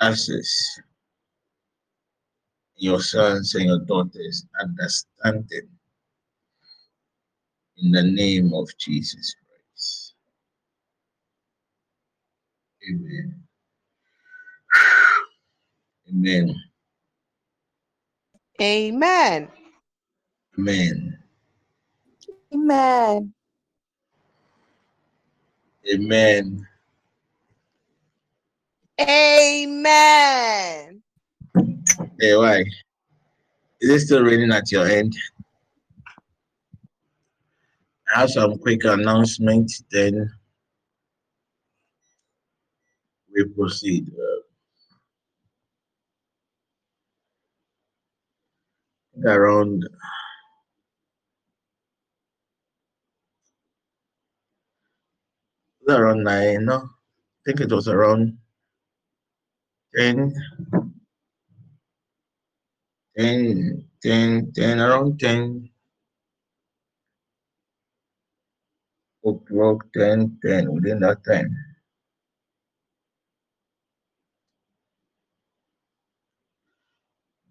access your sons and your daughters understanding in the name of Jesus Christ. Amen. Amen. Amen. Amen. Amen. Amen. Amen. Hey, why? Is it still raining at your end? I have some quick announcements, then we proceed. Uh, around around nine, no? I think it was around 10, 10, 10, 10 around 10 o'clock, 10, 10, within that time.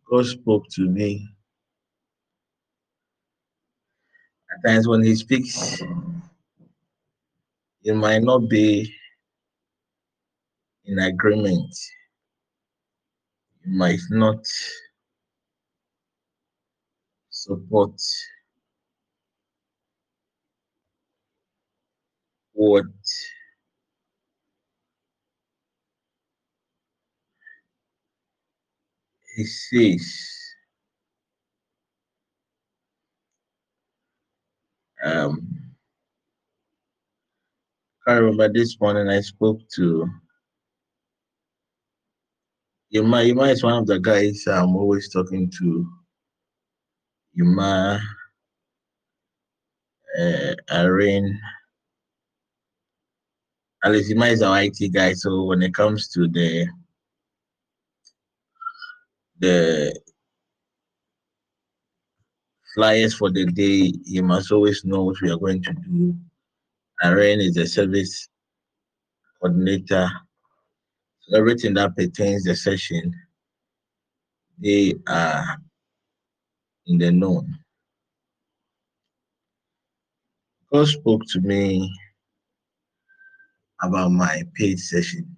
God spoke to me. At times when He speaks, it might not be in agreement. Might not support what he says. Um, I remember this morning I spoke to Yuma. Yuma is one of the guys I'm always talking to. Yuma, uh, Irene. Least Yuma is our IT guy, so when it comes to the the flyers for the day, you must always know what we are going to do. Irene is the service coordinator. Everything that pertains the session, they are in the know. God spoke to me about my paid session.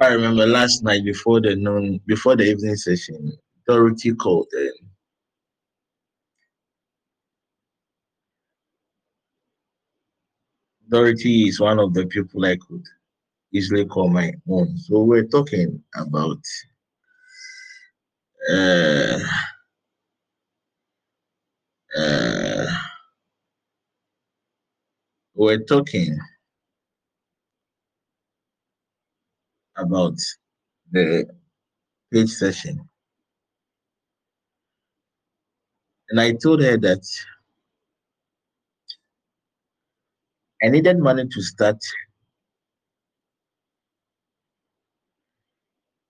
I remember last night before the noon, before the evening session, Dorothy called and Dorothy is one of the people I could easily call my own. So we're talking about uh, uh, we're talking about the page session. And I told her that I needed money to start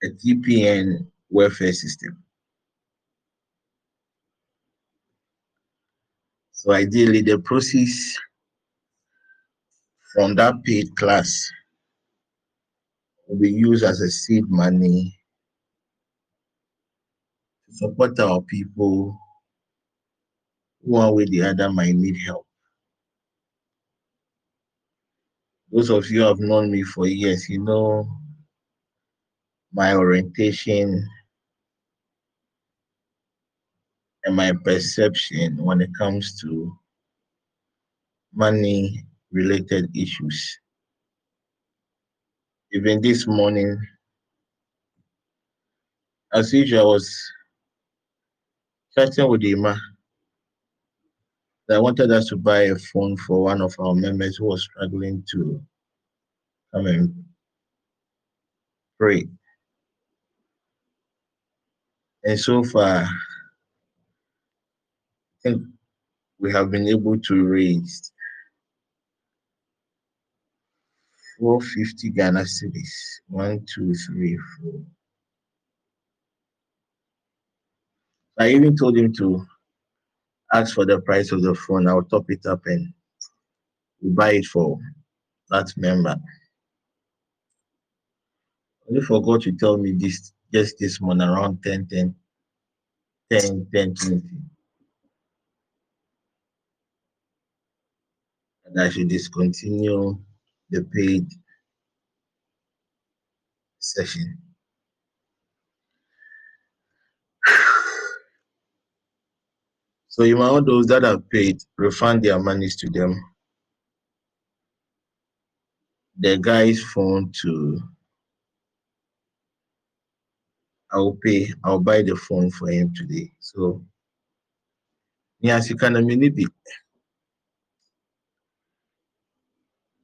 a TPN welfare system. So ideally, the proceeds from that paid class will be used as a seed money to support our people one way or the other might need help. Those of you who have known me for years, you know my orientation and my perception when it comes to money related issues. Even this morning, as usual, I was chatting with Ima. I wanted us to buy a phone for one of our members who was struggling to come and pray. And so far, I think we have been able to raise 450 Ghana cedis. One, two, three, four. I even told him to ask for the price of the phone. I'll top it up and buy it for that member. You forgot to tell me this just this morning around 10 10 10 10 20. And I should discontinue the paid session. So you want those that have paid, refund their monies to them. The guy's phone to I'll pay, I'll buy the phone for him today. So yes, you can maybe.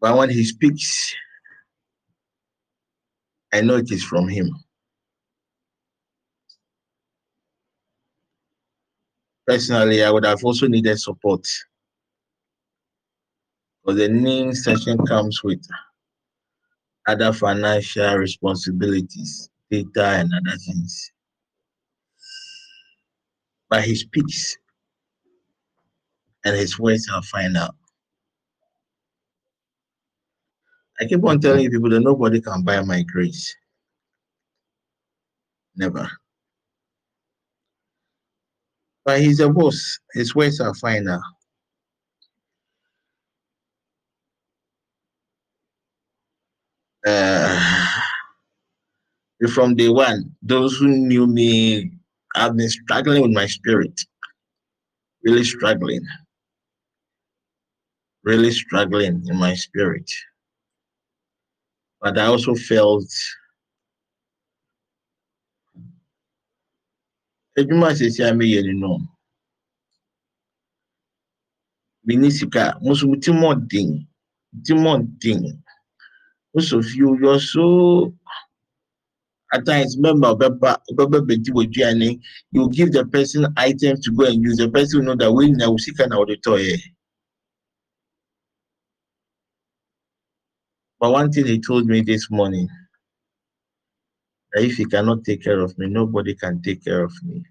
But when he speaks, I know it is from him. Personally, I would have also needed support. Because the NIM session comes with other financial responsibilities, data and other things. But he speaks and his words are final. I keep on telling people that nobody can buy my grace. Never. But he's a boss. His words are final. Uh, from day one, those who knew me, I've been struggling with my spirit. Really struggling. Really struggling in my spirit. But I also felt adwuma a sisi a meyɛ no no mene sika mo nso mo ti mmɔden ti mmɔden most of you you're so at times member ɔbɛba ɔbɛba bɛdi wɔ aduane you give the person items to go and use. The person know that wey na wo sika na ɔde tɔɔyɛ. But one thing he told me this morning if he cannot take care of me, nobody can take care of me.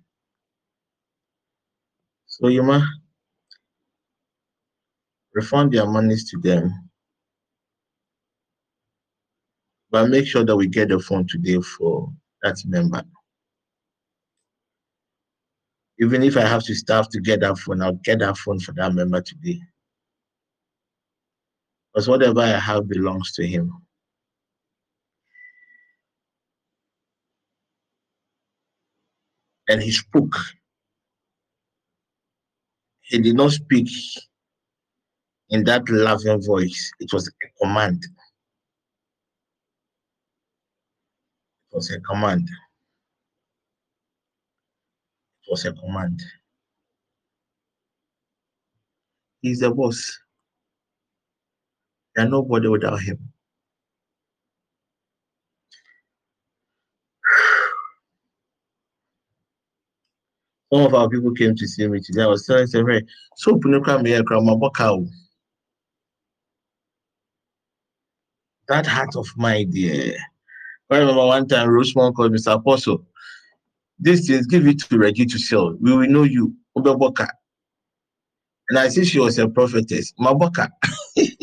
So you must refund their monies to them. But make sure that we get the phone today for that member. Even if I have to staff to get that phone, I'll get that phone for that member today. Because whatever I have belongs to him. And he spoke. He did not speak in that loving voice, it was a command. It was a command. It was a command. He's the boss. There's nobody without him. Some of our people came to see me today. I was telling them, hey, so Punuka me Boka. That heart of mine, dear. I remember one time Rosemont called Mr. Apostle. This things give it to Reggie to sell. We will know you. Boka. And I see she was a prophetess. Maboka. it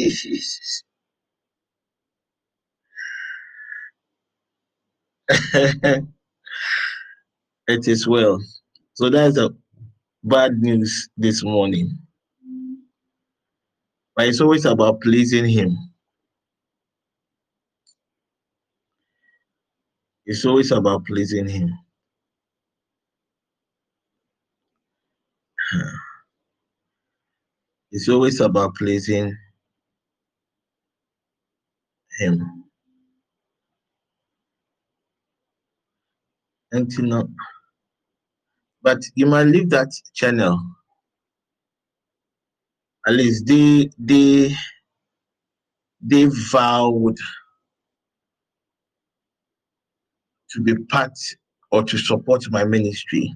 is well. So that's the bad news this morning. But it's always about pleasing Him. It's always about pleasing Him. It's always about pleasing Him. And you know, but you might leave that channel. At least they they they vowed to be part or to support my ministry.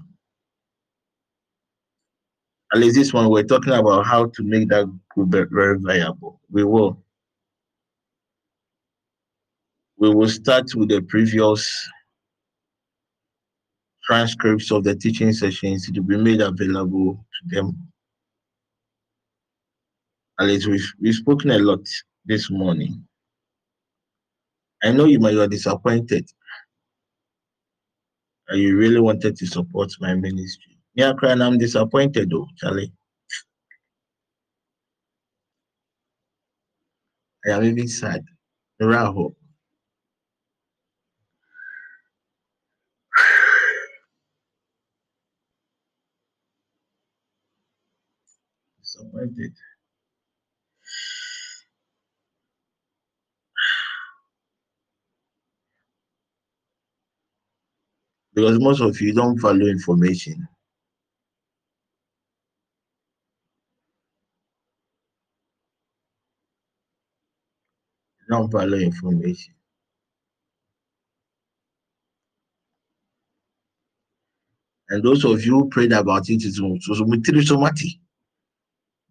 At least this one we're talking about how to make that group very viable. We will. We will start with the previous transcripts of the teaching sessions to be made available to them. Least we've, we've spoken a lot this morning. I know you might be disappointed. And you really wanted to support my ministry. Yeah, crying, I'm disappointed though, Charlie. I am even sad. Raho. Disappointed. Because most of you don't follow information. Don't follow information. And those of you who prayed about it, it's so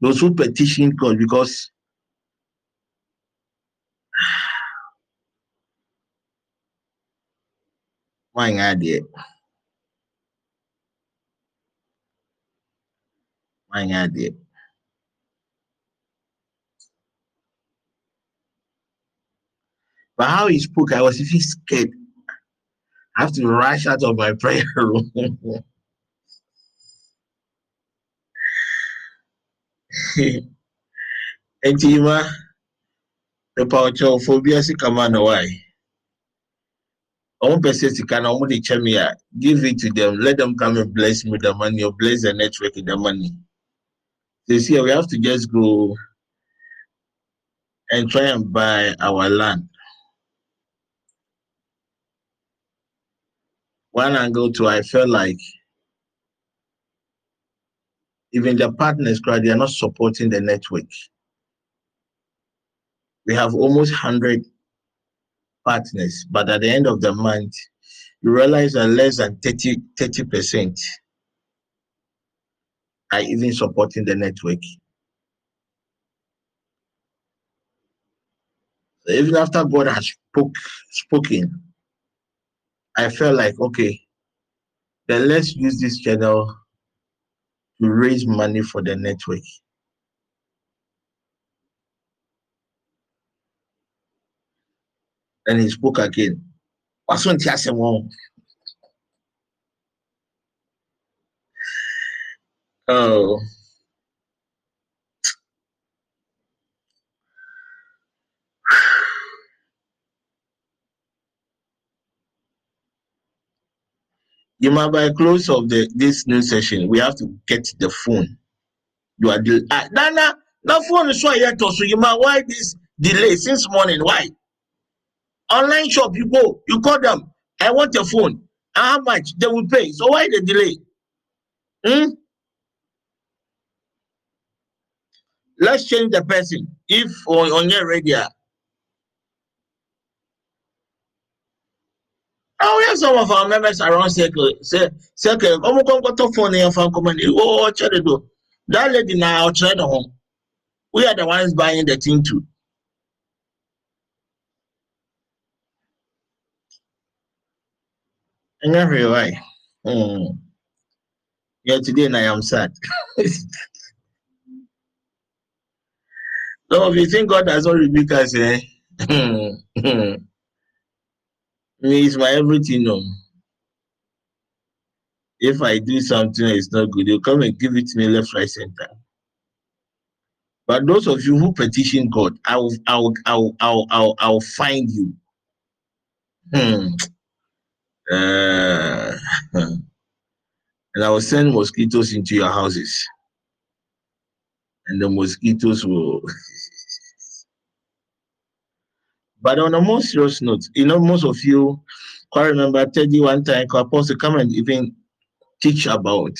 Those who petition God because nwaanyị adịẹ nwaanyị adịẹ But how he spoke, I was even scared. I have to rush out of my prayer room. Enti ma, the power phobia si kama na why? ɔmo pɛ sɛ sika na ɔmo de kyɛ me give it to them. Let them come and bless me with the money or bless the network with the money. So see we have to just go and try and buy our land. One angle too i felt like even the partners they are not supporting the network we have almost 100 partners, but at the end of the month, you realize that less than 30 percent are even supporting the network. Even after God has spoke, spoken, I felt like okay, then let's use this channel to raise money for the network. and he spoke again. Oh. You might by close of the this new session, we have to get the phone. You are the ah, Nana, the phone is why yet also might why this delay since morning? Why? Online shop, you go, you call them. I want a phone. How much they will pay? So why the delay? Hmm? Let's change the person. If on, on your radio. Oh, we have some of our members around circle. Say, circle. Come come go to phone and phone come Oh, what should do? That lady now, try the home. We are the ones buying the thing too. And everywhere. Mm. Yeah, today I am sad. so if you think God has not rebuked us, eh? Me is my everything. No. If I do something it's not good, you come and give it to me left, right, center. But those of you who petition God, I will, I will, I will, I will, I will, I will find you. Hmm. Uh, and I will send mosquitoes into your houses. And the mosquitoes will. but on a more serious note, you know, most of you quite remember Teddy one time, Apostle come and even teach about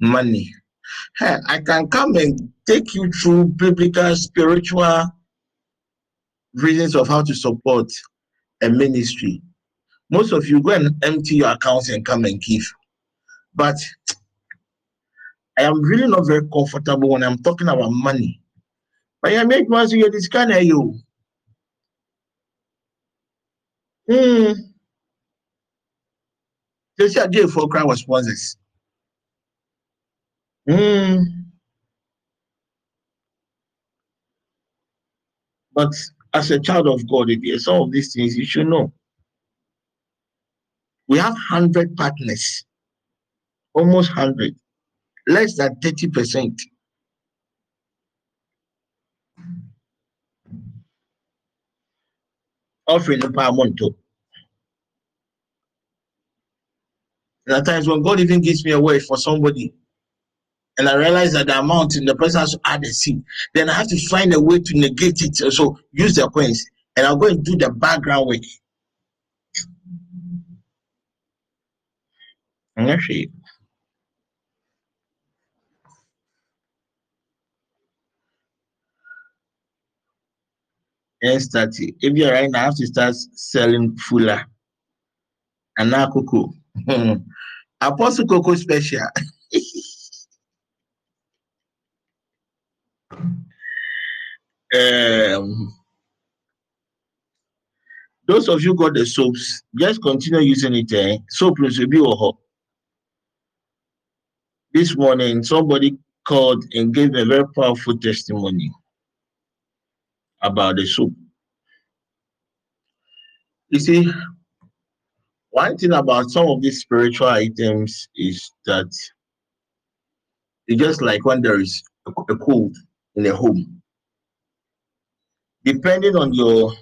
money. Hey, I can come and take you through biblical, spiritual reasons of how to support a ministry most of you go and empty your accounts and come and give. But I am really not very comfortable when I'm talking about money. But I make money, you this kind of you. Hmm. They I did for crowd responses. Hmm. But as a child of God, some of these things you should know. We have 100 partners, almost 100, less than 30%. Offering the power monto. And at times when God even gives me a word for somebody, and I realize that the amount in the person has to add a seed, then I have to find a way to negate it. So use the coins, and I'll go and do the background work. Mm-hmm. And start if you're right now, I have to start selling fuller and now cocoa. Apostle Cocoa Special. um, those of you got the soaps, just continue using it. Eh? Soap will be hot. This morning, somebody called and gave a very powerful testimony about the soup. You see, one thing about some of these spiritual items is that it's just like when there is a cold in a home. Depending on your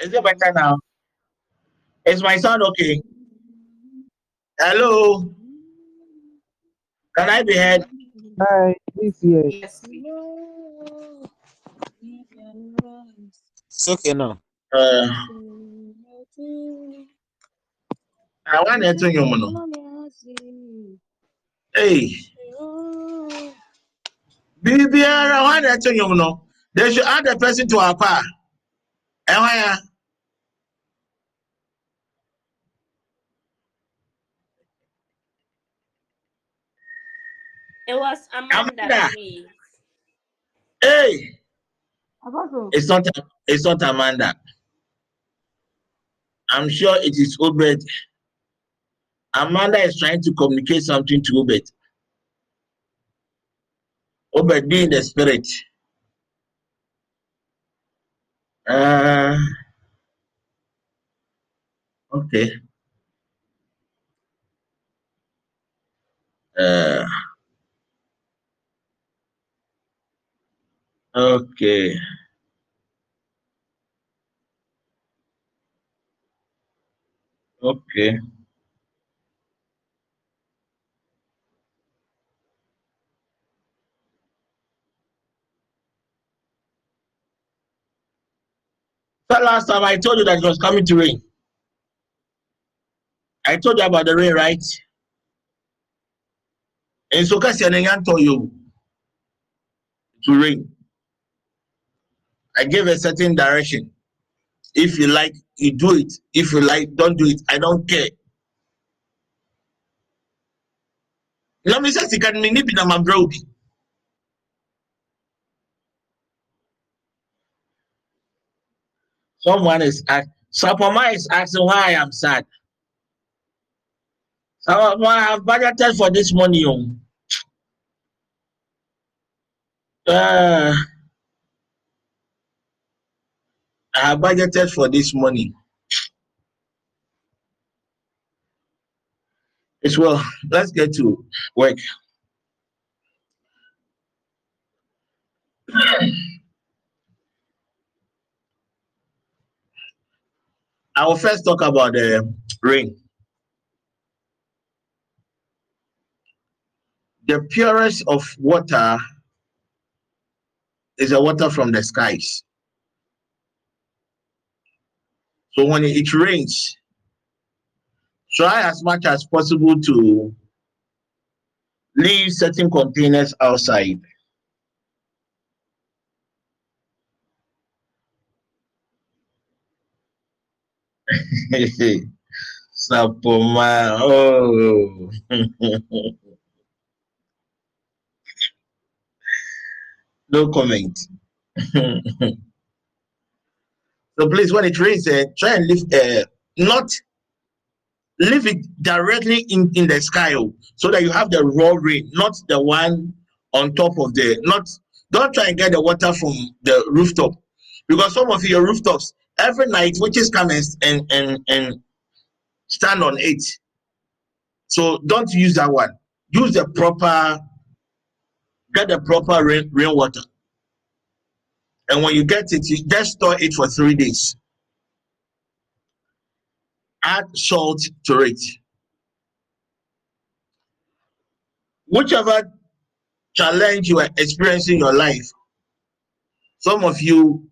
Is it better now? Is my sound okay? Hello? Can I be heard? Hi, this here. Yes, please. It's okay now. Uh, I want to tell you, man. Hey, Bibiara, I want to tell you, man. They should add the person to our car. And eh, why? Eh? It was Amanda. Amanda. please. Hey, Apostle, it's not. It's not Amanda. I'm sure it is Obed. Amanda is trying to communicate something to Obed. Obed, be in the spirit. Uh, okay. Uh, okay. Okay. Last time I told you that it was coming to rain. I told you about the rain, right? And so I told you to rain. I gave a certain direction. If you like, you do it. If you like, don't do it. I don't care. Let me say, can me nip in a brody. Someone is ask, Sapoma is asking why I am sad. Sapoma, I have budgeted for this money. Uh, I have budgeted for this money. It's well, let's get to work. I will first talk about the rain. The purest of water is the water from the skies. So when it rains, try as much as possible to leave certain containers outside. Sapoma, oh. No comment. so please, when it rains, uh, try and leave, uh, not leave it directly in, in the sky oh, so that you have the raw rain, not the one on top of the, not, don't try and get the water from the rooftop. Because some of your rooftops, every night witches come and, and, and, and stand on it. So don't use that one. Use the proper, get the proper rain, rainwater. And when you get it, you just store it for three days. Add salt to it. Whichever challenge you are experiencing in your life, some of you,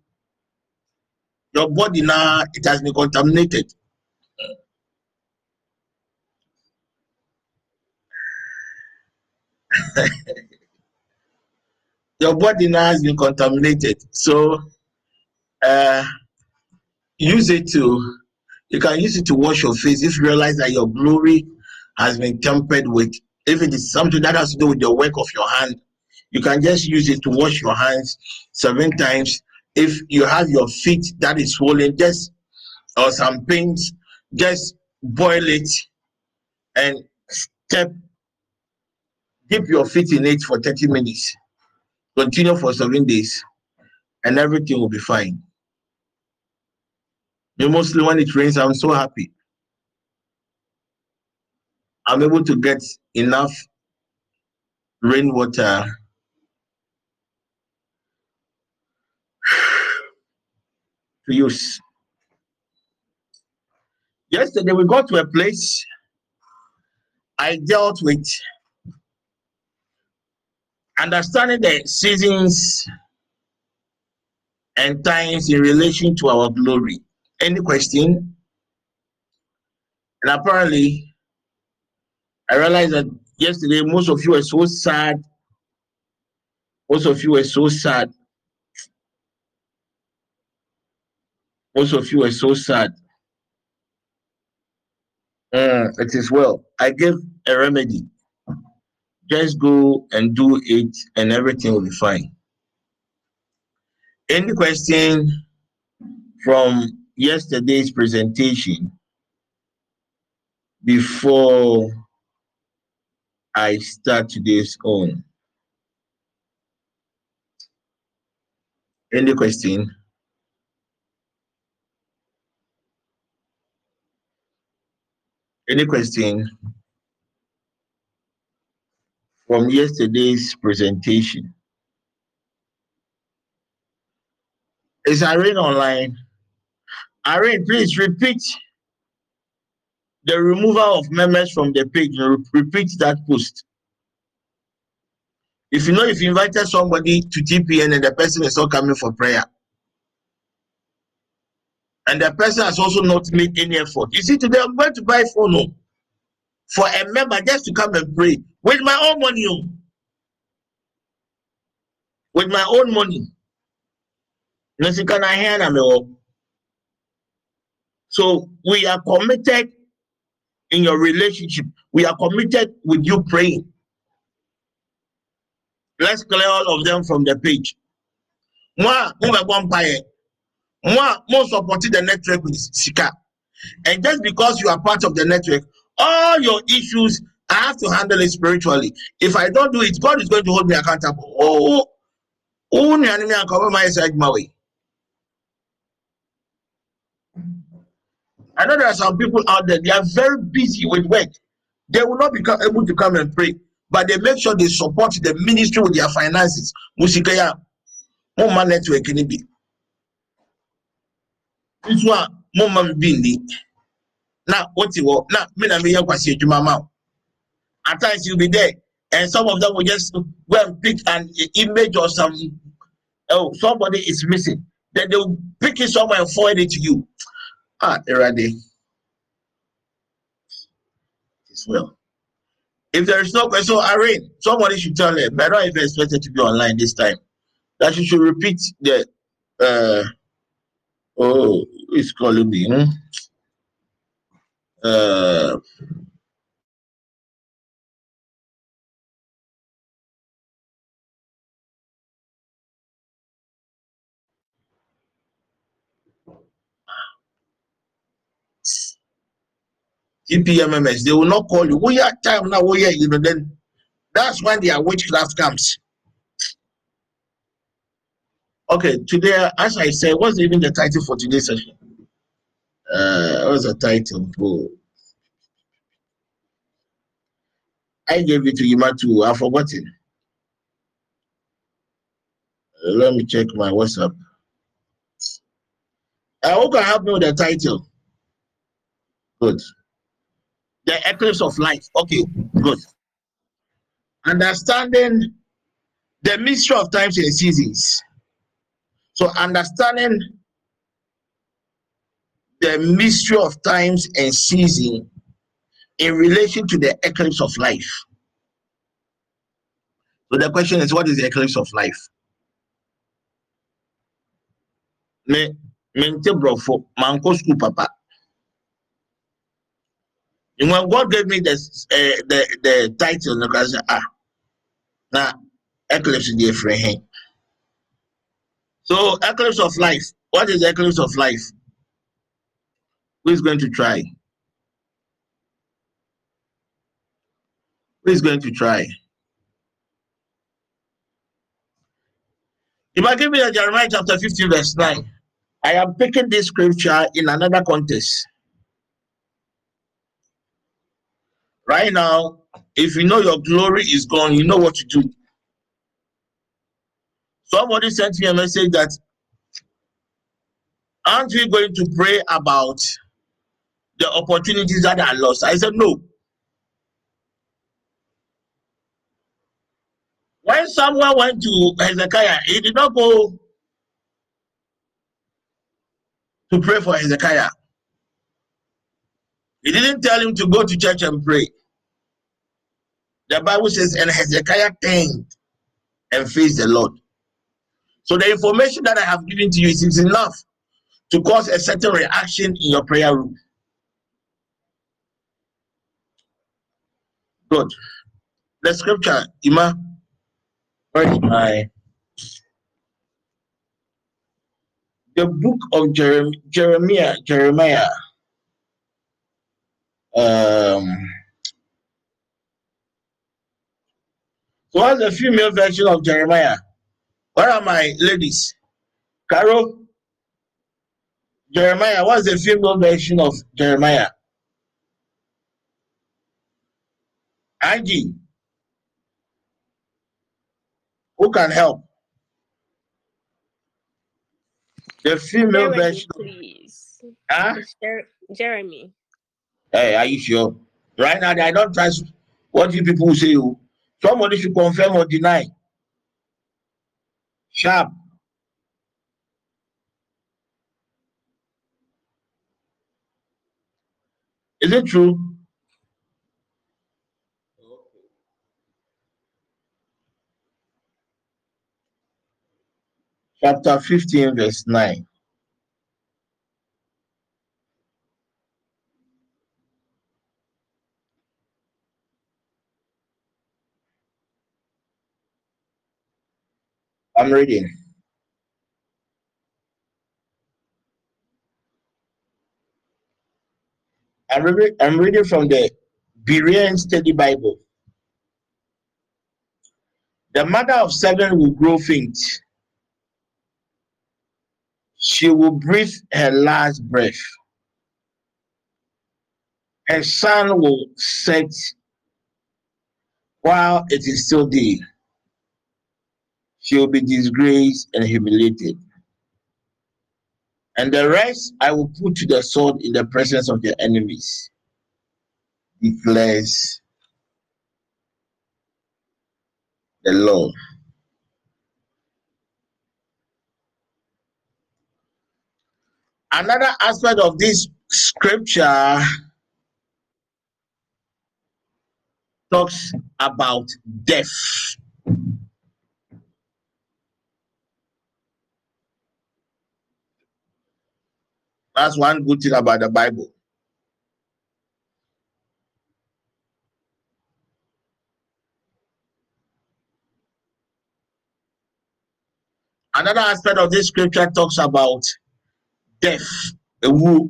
your body now, it has been contaminated. your body now has been contaminated. So uh, use it to, you can use it to wash your face if you realize that your glory has been tempered with, if it is something that has to do with the work of your hand, you can just use it to wash your hands seven times. If you have your feet that is swollen, just or some pains, just boil it and step dip your feet in it for 30 minutes. Continue for seven days, and everything will be fine. And mostly when it rains, I'm so happy. I'm able to get enough rainwater to use. Yesterday, we got to a place I dealt with understanding the seasons and times in relation to our glory. Any question? And apparently, I realized that yesterday most of you were so sad. Most of you were so sad. Most of you are so sad. Uh, it is well. I give a remedy just go and do it and everything will be fine. Any question from yesterday's presentation before I start today's own? Any question? Any question? from yesterday's presentation. Is Irene online? Irene, please repeat the removal of members from the page. Repeat that post. If you know if you invited somebody to TPN and the person is not coming for prayer, and the person has also not made any effort. You see, today I'm going to buy phone oh, for a member just to come and pray with my own money. Oh. With my own money. Oh. So we are committed in your relationship. We are committed with you praying. Let's clear all of them from the page. Moi, most supporting the network with Sika. And just because you are part of the network, all your issues I have to handle it spiritually. If I don't do it, God is going to hold me accountable. Oh, oh, me and cover my side my way. I know there are some people out there, they are very busy with work. They will not be able to come and pray, but they make sure they support the ministry with their finances. Musikaya, Mama network in be. This one, Mama Bindi. Now, what you want? Now, me and me, you can see Mama. At times you'll be there, and some of them will just go and pick an image or some. Oh, somebody is missing. Then they'll pick it somewhere and forward it to you. Ah, Erade. As well. If there is no question, Irene, somebody should tell her. But I don't even expect to be online this time. That you should repeat the. Uh, oh, Who is calling me? Hmm? Uh, EPMMS, they will not call you. We are time now, we are, you know, then that's when their witchcraft comes. Okay, today, as I said, what's even the title for today's session? Uh, what's the title for? I gave it to too. I've forgotten. Let me check my WhatsApp. Uh, who can help me with the title? Good. The eclipse of life. Okay, good. Understanding the mystery of times and seasons. So, understanding the mystery of times and season in relation to the eclipse of life. So, the question is what is the eclipse of life? Me, mente brofo, manko school papa. And when God gave me this, uh, the the title, I said, ah, now eclipse the different. So eclipse of life. What is the eclipse of life? Who is going to try? Who is going to try? If I give you Jeremiah chapter 15, verse 9, I am picking this scripture in another context. Right now, if you know your glory is gone, you know what to do. Somebody sent me a message that aren't we going to pray about the opportunities that are lost? I said no. When someone went to Hezekiah, he did not go to pray for Hezekiah. He didn't tell him to go to church and pray. The Bible says, and Hezekiah turned and faced the Lord. So the information that I have given to you is enough to cause a certain reaction in your prayer room. The scripture, Ima, where is my the book of Jeremiah, Jeremiah, Jeremiah. Um, so what's the female version of Jeremiah? Where are my ladies? Carol? Jeremiah, what's the female version of Jeremiah? Angie? Who can help? The female Jeremy, version. please. Huh? Jer- Jeremy. Hey, are you sure? Right now, I don't trust what you people say. You. Somebody should confirm or deny. Sharp. Is it true? Chapter 15, verse 9. I'm reading. I'm, reading. I'm reading from the Berean Study Bible. The mother of seven will grow faint. She will breathe her last breath. Her sun will set while it is still day. She will be disgraced and humiliated. And the rest I will put to the sword in the presence of their enemies, declares the Lord. Another aspect of this scripture talks about death. That's one good thing about the Bible. Another aspect of this scripture talks about death, a woo.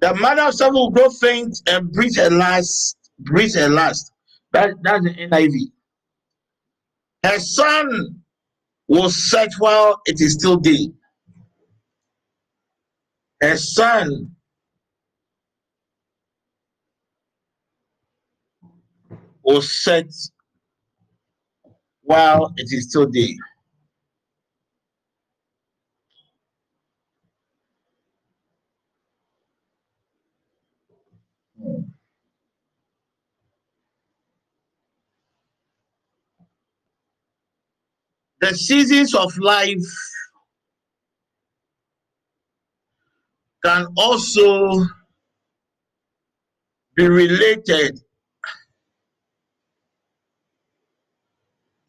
The mother of seven will grow faint and breathe her last, breathe her last. That, that's the NIV. Her son will set while it is still day. Her son will set while it is still day. The seasons of life can also be related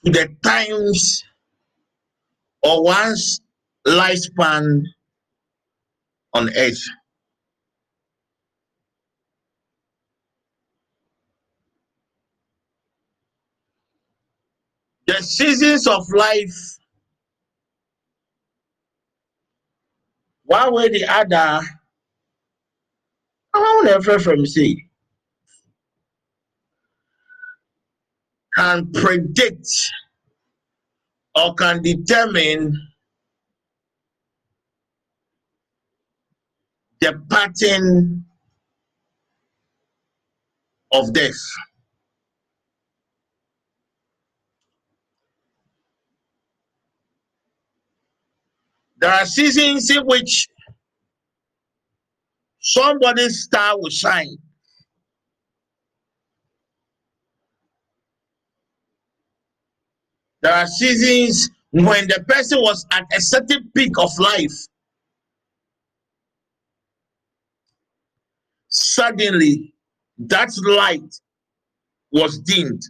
to the times or one's lifespan on earth. the seasons of life, one way the other, I want to from see, can predict or can determine the pattern of death. There are seasons in which somebody's star will shine. There are seasons when the person was at a certain peak of life. Suddenly, that light was dimmed.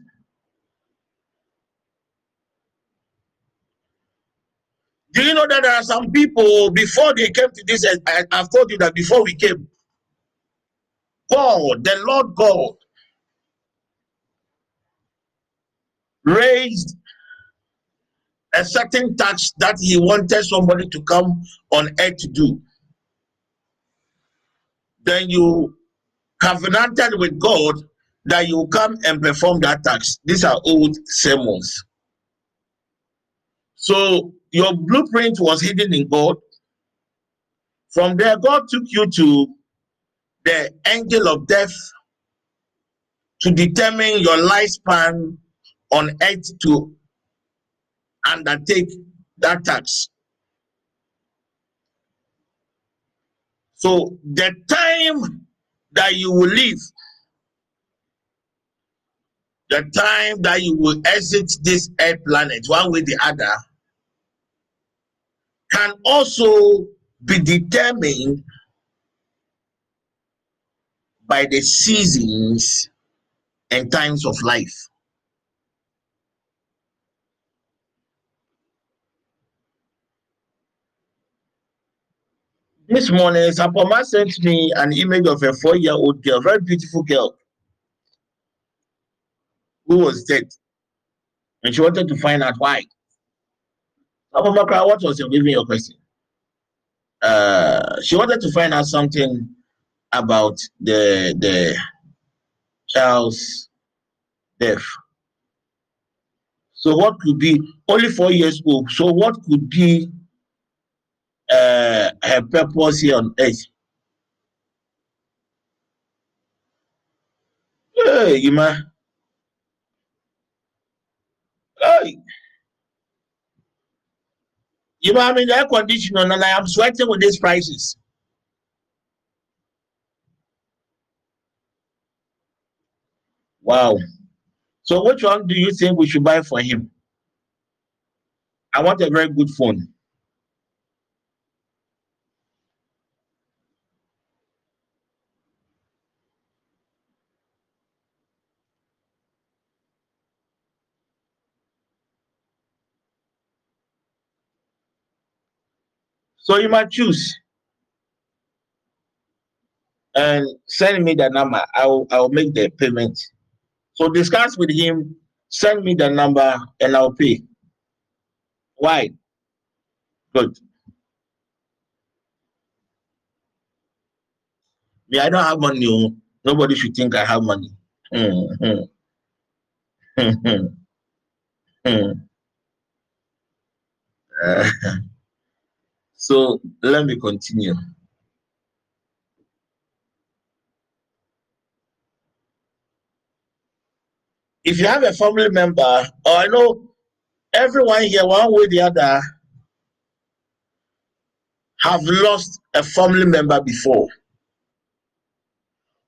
Do you know that there are some people before they came to this? I, have told you that before we came, God, the Lord God, raised a certain tax that he wanted somebody to come on earth to do. Then you covenanted with God that you come and perform that tax. These are old sermons. So your blueprint was hidden in God. From there, God took you to the angel of death to determine your lifespan on earth to undertake that tax. So the time that you will leave, the time that you will exit this earth planet, one way or the other, can also be determined by the seasons and times of life. This morning, Sapoma sent me an image of a four year old girl, very beautiful girl, who was dead. And she wanted to find out why. Sapoma, what was your giving your question? Uh, she wanted to find out something about the the child's death. So what could be only four years old? So what could be uh, her purpose here on earth. Hey, Ima. Hey. Know, I'm in air conditioner and I am sweating with these prices. Wow. So which one do you think we should buy for him? I want a very good phone. So you might choose and send me the number. I'll I'll make the payment. So discuss with him, send me the number and I'll pay. Why? Good. Me, I don't have money. oh. Nobody should think I have money. Hmm, hmm. Hmm, hmm. Hmm. Uh, so let me continue. If you have a family member, or I know everyone here, one way or the other, have lost a family member before.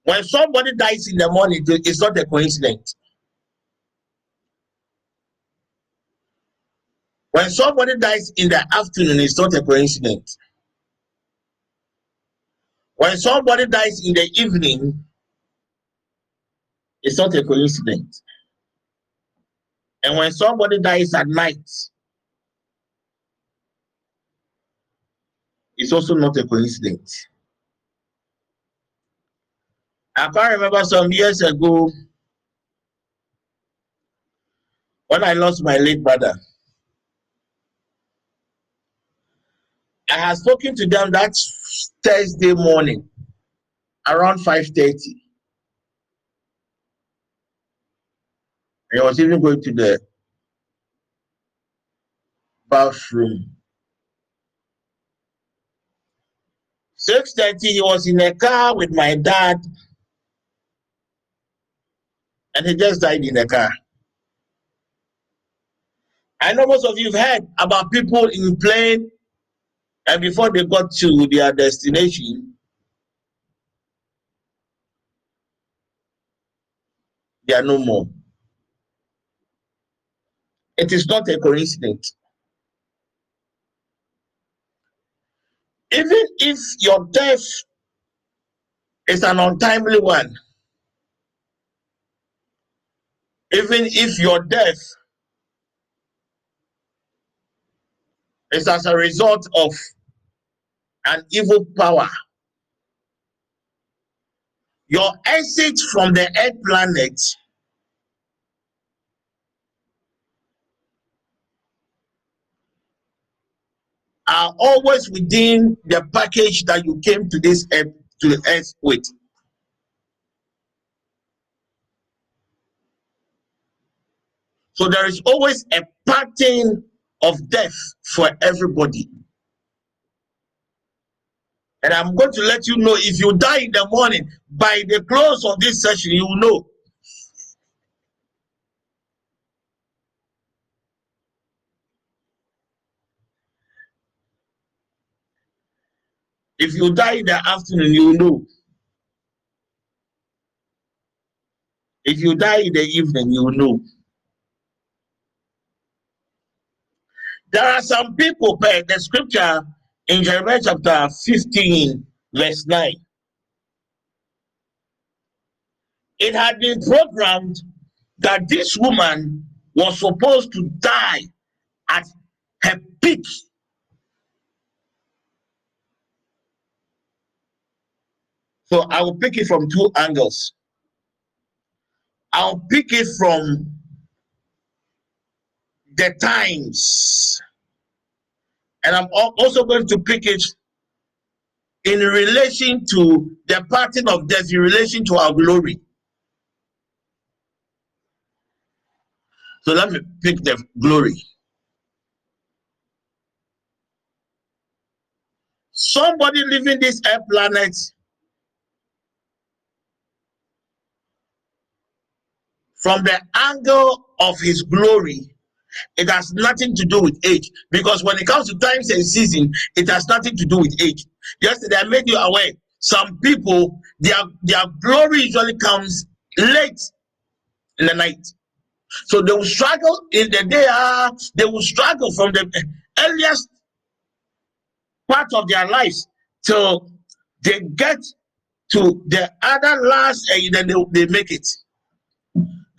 When somebody dies in the morning, it- it's not a coincidence. When somebody dies in the afternoon, it's not a coincidence. When somebody dies in the evening, it's not a coincidence. And when somebody dies at night, it's also not a coincidence. I can't remember some years ago when I lost my late brother. I had spoken to them that Thursday morning around 5:30. And I was even going to the bathroom. 6:30, he was in a car with my dad, and he just died in the car. I know most of you have heard about people in plane, and before they got to their destination, they are no more. It is not a coincidence. Even if your death is an untimely one, even if your death is as a result of an evil power, your exit from the earth planet are always within the package that you came to this earth to earth with. So there is always a pattern of death for everybody. And I'm going to let you know if you die in the morning, by the close of this session, you will know. If you die in the afternoon, you will know. If you die in the evening, you will know. There are some people, per the scripture in Jeremiah chapter 15, verse 9. It had been programmed that this woman was supposed to die at her peak. So I will pick it from two angles. I'll pick it from the times. And I'm also going to pick it in relation to the pattern of death, in relation to our glory. So let me pick the glory. Somebody living this earth planet from the angle of his glory it has nothing to do with age. Because when it comes to times and season it has nothing to do with age. Yesterday i made you aware some people their their glory usually comes late in the night. So they will struggle in the day ah, they will struggle from the earliest part of their lives till they get to the other last and then they, they make it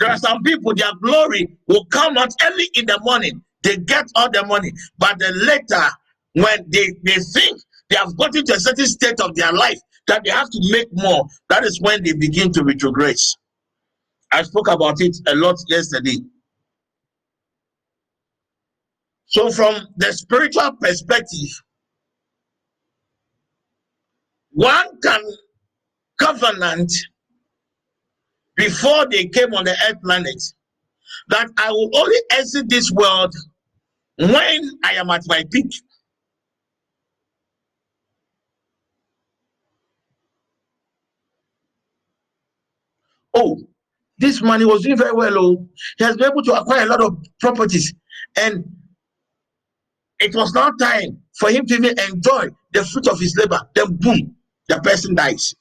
there are some people, their glory will come out early in the morning. They get all the money, but then later, when they, they think they have gotten to a certain state of their life that they have to make more, that is when they begin to retrograde. I spoke about it a lot yesterday. So, from the spiritual perspective, one can covenant before they came on the earth planet that I will only exit this world when I am at my peak. Oh, this man he was doing very well. Oh, he has been able to acquire a lot of properties, and it was now time for him to even enjoy the fruit of his labor. Then, boom, the person dies.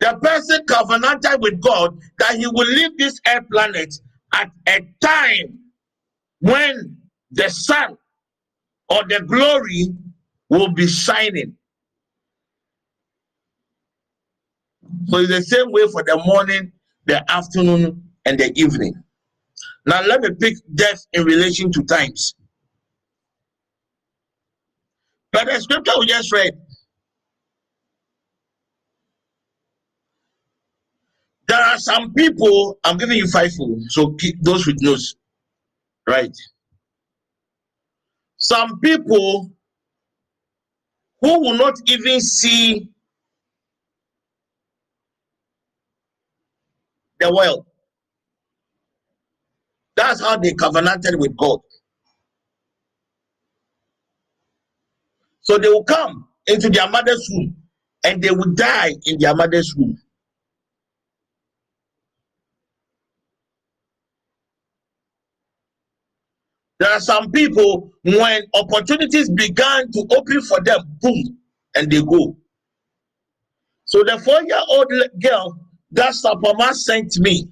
The person covenanted with God that he will leave this earth planet at a time when the sun or the glory will be shining. So it's the same way for the morning, the afternoon, and the evening. Now let me pick death in relation to times. But the scripture we just read, there are some people, I'm giving you five so keep those with nose, right? Some people who will not even see the world. That's how they covenanted with God. So they will come into their mother's womb and they will die in their mother's womb. There are some people when opportunities began to open for them, boom, and they go. So the four-year-old girl that Sapama sent me.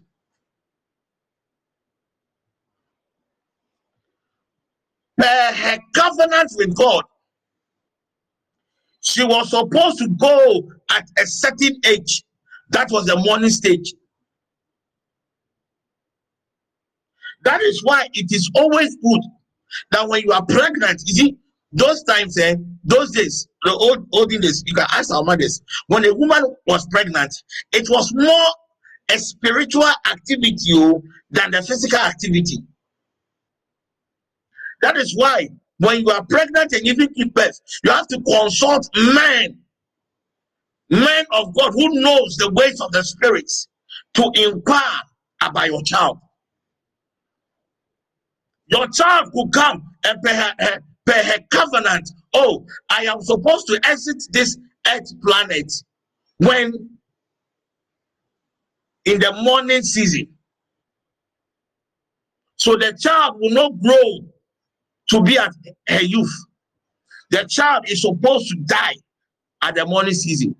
Per her covenant with God, she was supposed to go at a certain age. That was the morning stage. That is why it is always good that when you are pregnant, you see, those times, eh, those days, the old olden days, you can ask our mothers, when a woman was pregnant, it was more a spiritual activity oh, than the physical activity. That is why when you are pregnant and giving birth, you have to consult men, men of God who knows the ways of the spirits to inquire about your child. Your child could come and per her, her covenant, oh, I am supposed to exit this earth planet when in the morning season. So the child will not grow to be at her youth. The child is supposed to die at the morning season.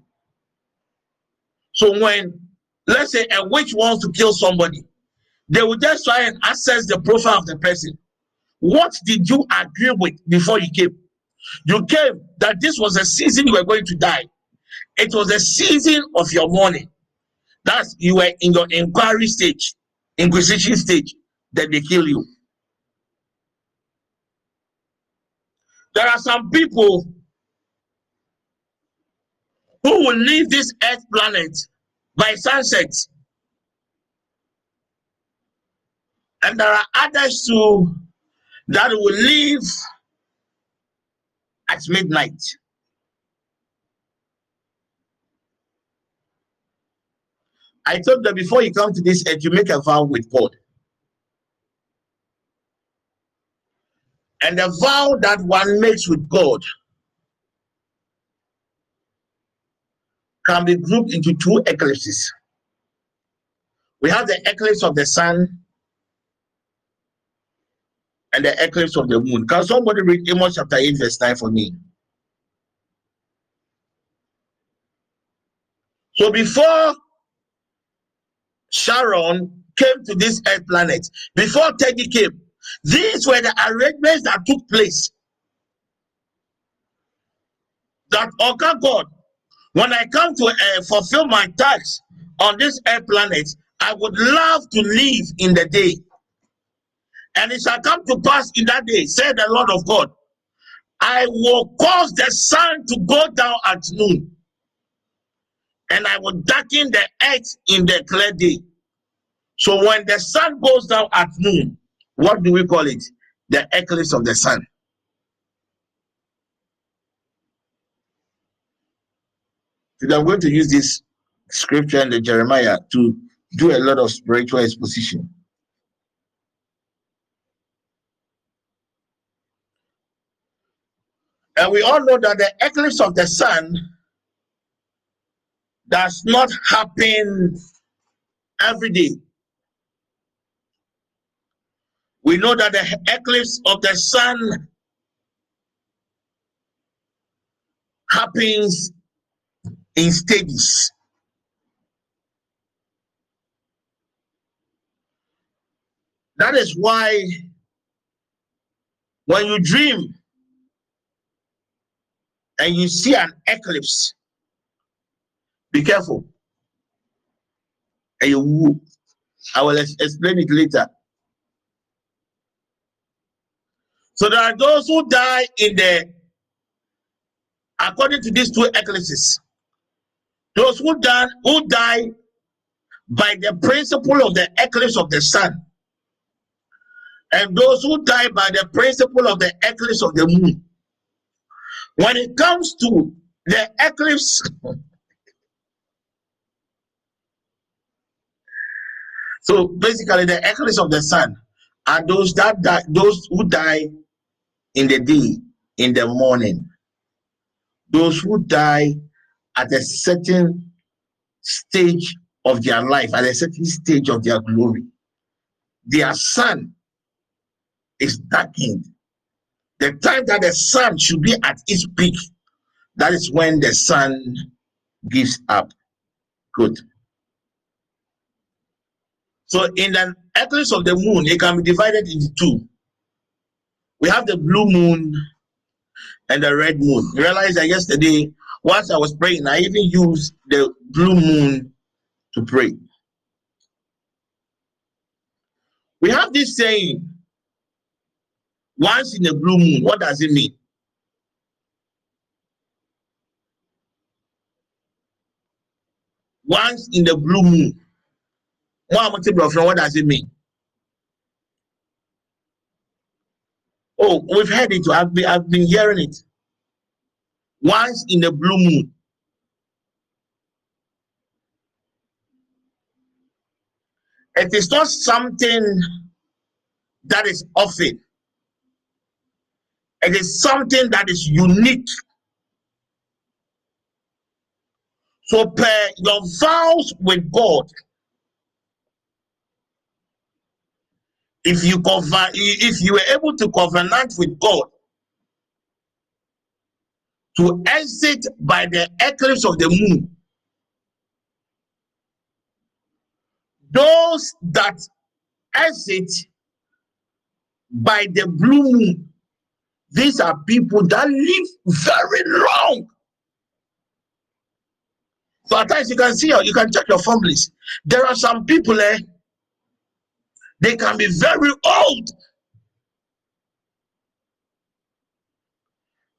So when, let's say, a witch wants to kill somebody, they will just try and assess the profile of the person. What did you agree with before you came? You came that this was a season you were going to die. It was a season of your mourning. That's you were in your inquiry stage, inquisition stage, then they kill you. There are some people who will leave this earth planet by sunset. And there are others too that will leave at midnight. I told that before you come to this earth, you make a vow with God. And the vow that one makes with God can be grouped into two eclipses. We have the eclipse of the sun and the eclipse of the moon. Can somebody read Amos chapter 8, verse 9 for me? So before Sharon came to this earth planet, before Teddy came, these were the arrangements that took place. That, okay, God, when I come to uh, fulfill my task on this earth planet, I would love to live in the day. And it shall come to pass in that day, said the Lord of God, I will cause the sun to go down at noon, and I will darken the earth in the clear day. So when the sun goes down at noon, what do we call it? The eclipse of the sun. Today I'm going to use this scripture in the Jeremiah to do a lot of spiritual exposition. And we all know that the eclipse of the sun does not happen every day. We know that the eclipse of the sun happens in stages. That is why when you dream and you see an eclipse, be careful. And you, I will explain it later. So there are those who die in the, according to these two eclipses, those who die, who die by the principle of the eclipse of the sun, and those who die by the principle of the eclipse of the moon. When it comes to the eclipse, so basically the eclipse of the sun are those that die, those who die in the day, in the morning. Those who die at a certain stage of their life, at a certain stage of their glory. Their sun is darkened. The time that the sun should be at its peak, that is when the sun gives up. Good. So in the eclipse of the moon, it can be divided into two. We have the blue moon and the red moon. You realize that yesterday, whilst I was praying, I even used the blue moon to pray. We have this saying once in a blue moon, what does it mean? Once in the blue moon. What does it mean? Oh, we've heard it. I've been, I've been hearing it. Once in the blue moon. It is not something that is often. It is something that is unique. So, per your vows with God, if you cover, if you were able to covenant with God to exit by the eclipse of the moon, those that exit by the blue moon these are people that live very long. So at times you can see, you can check your families. There are some people, eh, they can be very old.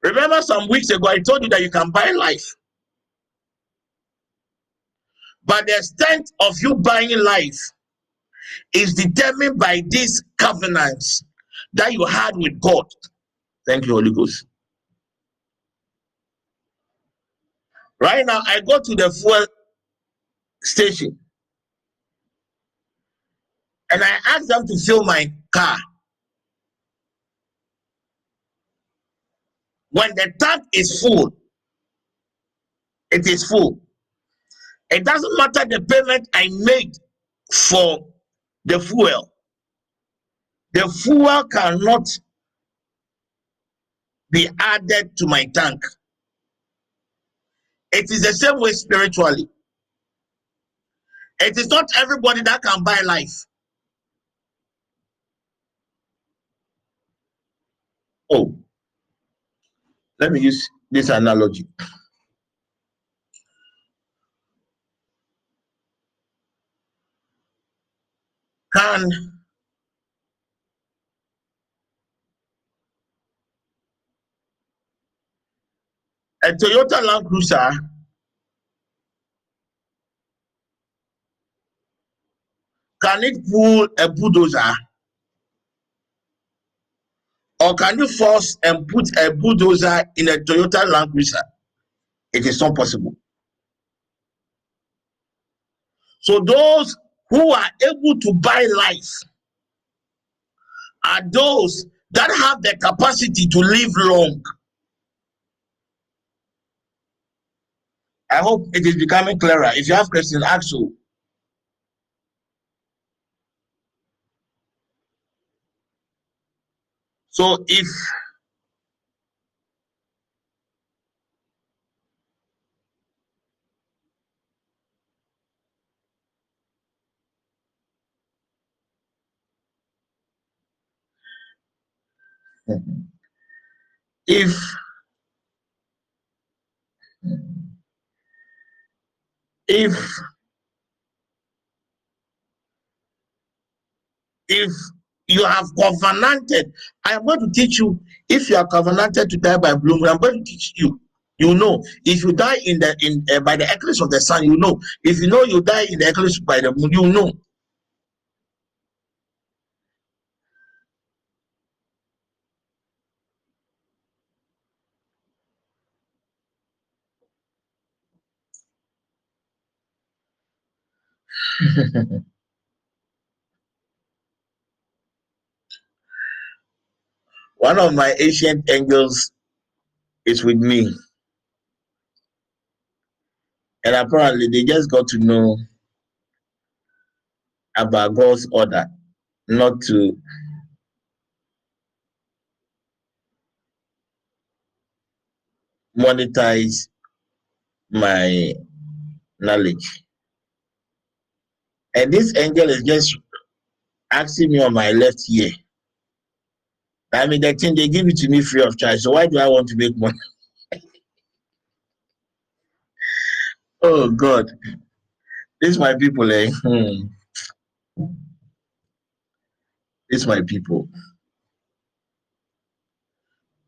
Remember some weeks ago, I told you that you can buy life. But the extent of you buying life is determined by these covenants that you had with God. Thank you, Holy Ghost. Right now, I go to the fuel station and I ask them to fill my car. When the tank is full, it is full. It doesn't matter the payment I made for the fuel. The fuel cannot be added to my tank. It is the same way spiritually. It is not everybody that can buy life. Oh, let me use this analogy. Can a Toyota Land Cruiser can it pull a bulldozer? Or can you force and put a bulldozer in a Toyota Land Cruiser? It is not possible. So those who are able to buy life are those that have the capacity to live long. I hope it is becoming clearer. If you have questions, ask so. So if if if if you have covenanted i am going to teach you. If you are covenanted to die by bloom i'm going to teach you. You know if you die in the in uh, by the eclipse of the sun you know. If you know you die in the eclipse by the moon you know one of my ancient angels is with me. And apparently they just got to know about god's order not to monetize my knowledge and this angel is just asking me on my left ear I mean, the thing they give it to me free of charge. So why do I want to make money? oh God, this my people, eh? Hmm. This my people.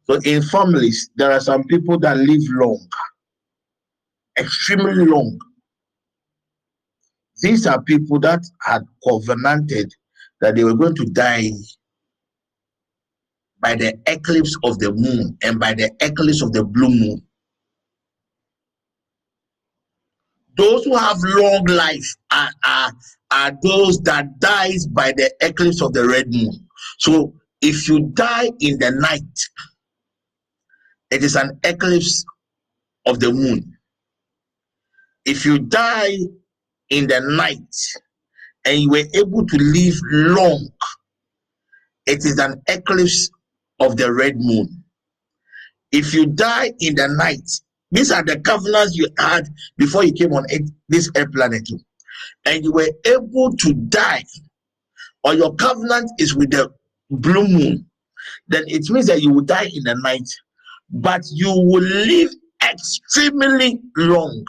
So in families, there are some people that live long, extremely long. These are people that had covenanted that they were going to die by the eclipse of the moon and by the eclipse of the blue moon. Those who have long life are, are, are those that dies by the eclipse of the red moon. So if you die in the night, it is an eclipse of the moon. If you die in the night and you were able to live long, it is an eclipse of the red moon. If you die in the night, these are the covenants you had before you came on this earth planet, and you were able to die, or your covenant is with the blue moon, then it means that you will die in the night, but you will live extremely long.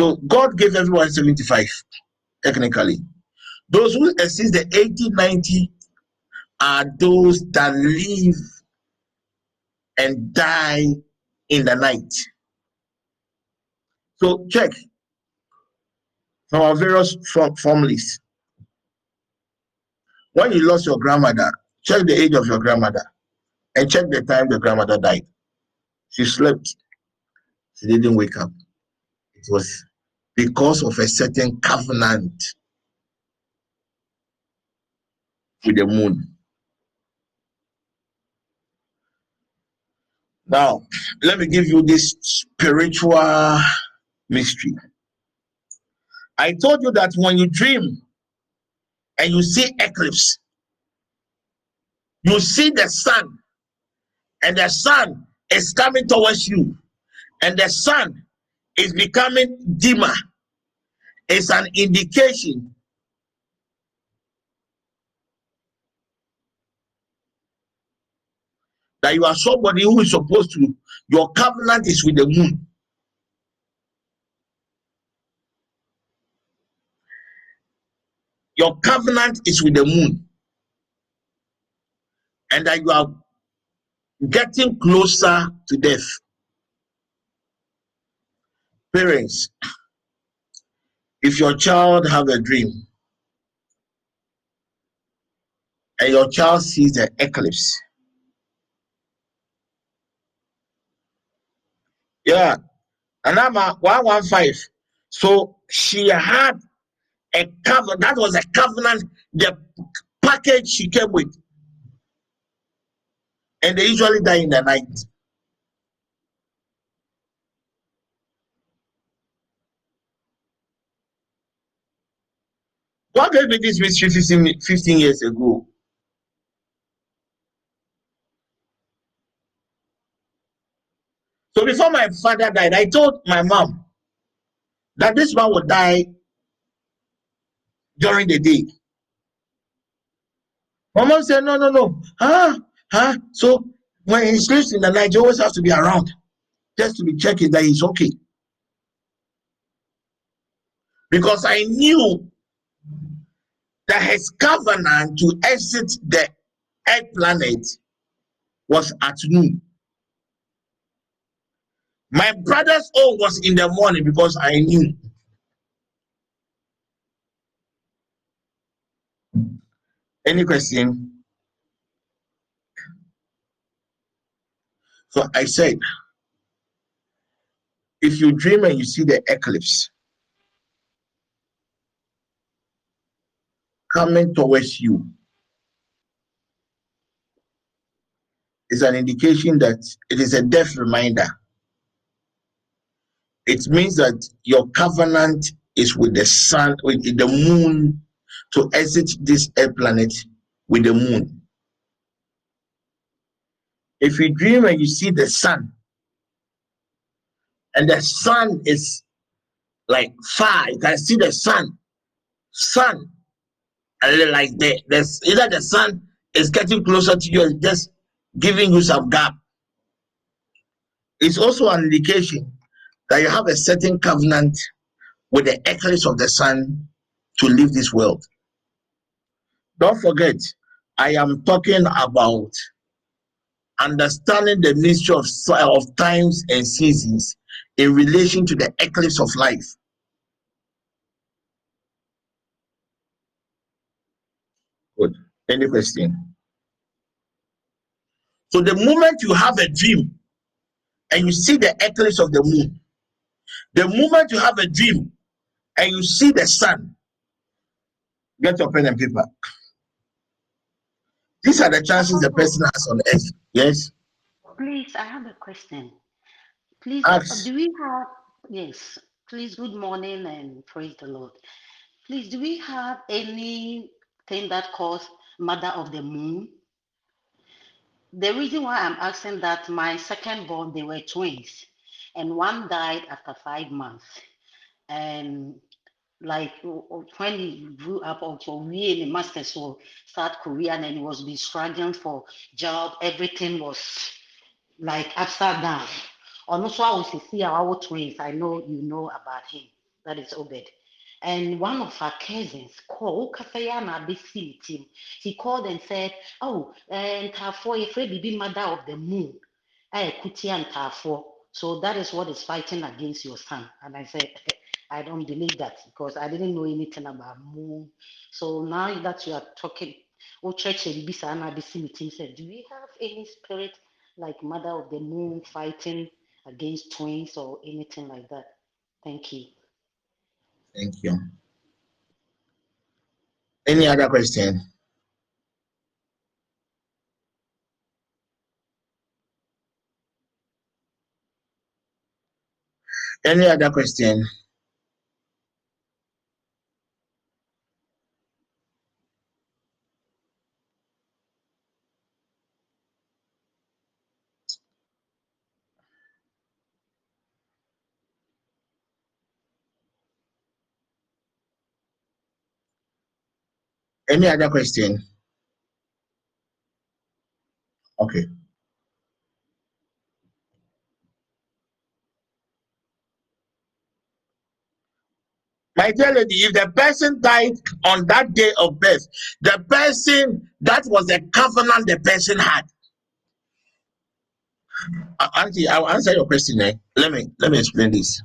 So God gave everyone 75, technically. Those who exceed the 80, 90, are those that live and die in the night. So check from our various families. When you lost your grandmother, check the age of your grandmother and check the time the grandmother died. She slept. She didn't wake up. It was because of a certain covenant with the moon. Now, let me give you this spiritual mystery. I told you that when you dream and you see eclipse, you see the sun, and the sun is coming towards you, and the sun is becoming dimmer. It's an indication that you are somebody who is supposed to, your covenant is with the moon. Your covenant is with the moon. And that you are getting closer to death. Parents, if your child have a dream and your child sees the eclipse, Yeah. And I'm a 115. So she had a covenant. That was a covenant. The package she came with, and they usually die in the night. What gave me this mystery 15, 15 years ago? So before my father died, I told my mom that this man would die during the day. My mom said, No, no, no. Huh? Huh? So when he sleeps in the night, you always have to be around just to be checking that he's okay. Because I knew that his covenant to exit the earth planet was at noon. My brother's own was in the morning because I knew. Any question? So I said, if you dream and you see the eclipse coming towards you, is an indication that it is a death reminder it means that your covenant is with the sun, with the moon, to exit this air planet with the moon. If you dream and you see the sun, and the sun is like far, you can see the sun, sun, and like the, there's either the sun is getting closer to you and just giving you some gap. It's also an indication that you have a certain covenant with the eclipse of the sun to leave this world. Don't forget, I am talking about understanding the mystery of, of times and seasons in relation to the eclipse of life. Good. Any question? So the moment you have a dream and you see the eclipse of the moon, the moment you have a dream and you see the sun, get your pen and paper. These are the chances the person has on earth. Yes. Please, I have a question. Please, Ask. do we have, yes, please, good morning and praise the Lord. Please, do we have anything that calls Mother of the Moon? The reason why I'm asking that, my second born, they were twins and one died after five months. And like when he grew up also we in the masters for South Korean and he was be struggling for job, everything was like upside down. Also I was see our twins. I know you know about him. That is Obed. And one of our cousins called Kasayana team. He called and said, Oh, and Tafo, a baby mother of the moon. I and Tafo. So that is what is fighting against your son. And I said, eh, I don't believe that because I didn't know anything about moon. So now that you are talking, oh church meeting said, do we have any spirit like mother of the moon fighting against twins or anything like that? Thank you. Thank you. Any other question? Any other question? Any other question? Okay. My dear lady, if the person died on that day of birth, the person that was the covenant the person had. Uh, Auntie, I'll answer your question. Eh? Let me let me explain this.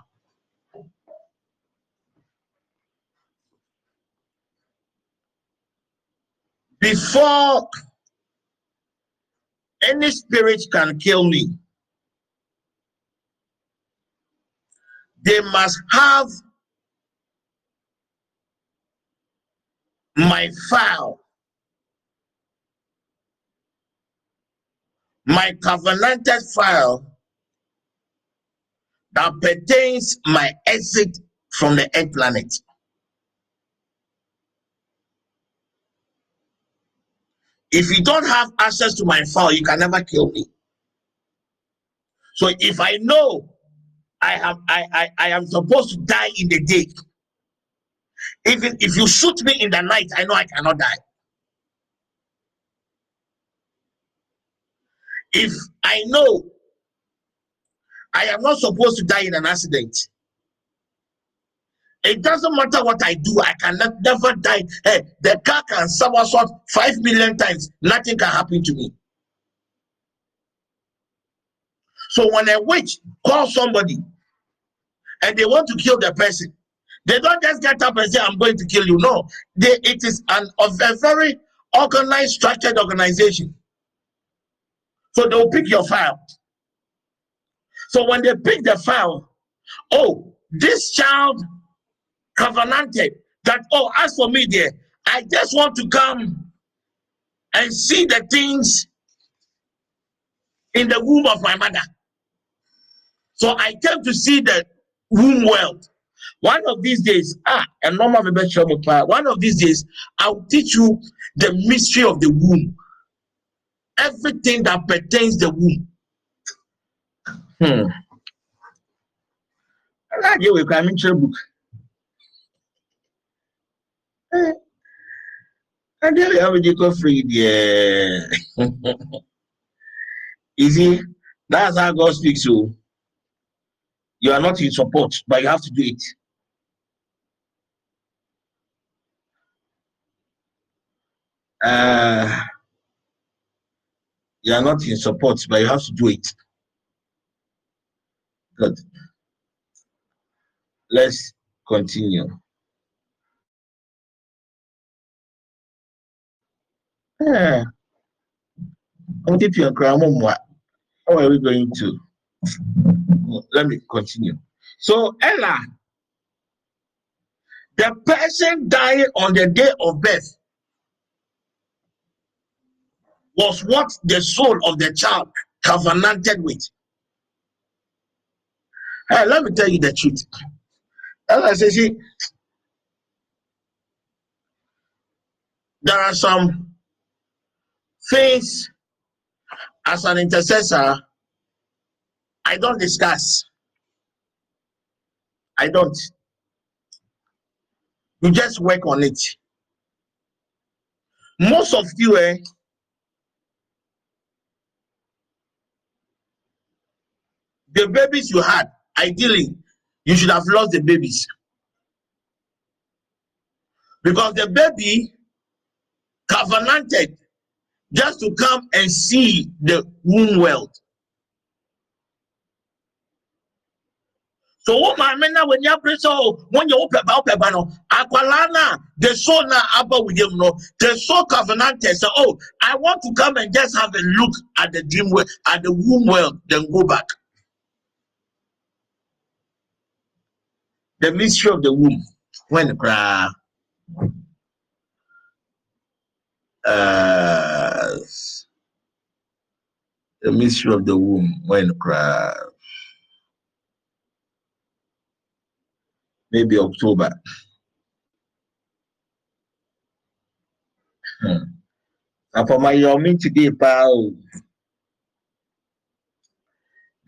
Before any spirit can kill me, they must have my file, my covenanted file that pertains my exit from the earth planet. If you don't have access to my file, you can never kill me. So if I know I have I, I, I am supposed to die in the day, even if you shoot me in the night, I know I cannot die. If I know I am not supposed to die in an accident, it doesn't matter what I do, I can never die. Hey, the car can somersault five million times, nothing can happen to me. So when a witch calls somebody and they want to kill the person, they don't just get up and say, I'm going to kill you. No, they, it is an, of a very organized, structured organization. So they'll pick your file. So when they pick the file, oh, this child covenanted that, oh, as for me, dear, I just want to come and see the things in the womb of my mother. So I came to see the womb world. One of these days, ah, and normal one of these days, I'll teach you the mystery of the womb. Everything that pertains the womb. Hmm. I like we come into book. You how you go free yeah. you see, that's how God speaks to you. You are not in support, but you have to do it. Uh, you are not in support, but you have to do it. Good. Let's continue. Yeah. How are we going to? Let me continue. So, Ella, the person dying on the day of birth was what the soul of the child covenanted with. Hey, let me tell you the truth. Ella says, see, there are some things as an intercessor I don't discuss. I don't. You just work on it. Most of you, eh, the babies you had, ideally, you should have lost the babies. Because the baby covenanted just to come and see the womb world. so wo maame na w'ani abere sɛ o wɔnyɛ wo pɛba wo pɛba no akwalaa na the soul na wo yam no the soul covenant sɛ oh i want to come and just have a look at the dream world at the womb world then go back the mystery of the womb when cry uh, the mystery of the womb when cry maybe October. Hmm. And for my young today, pal,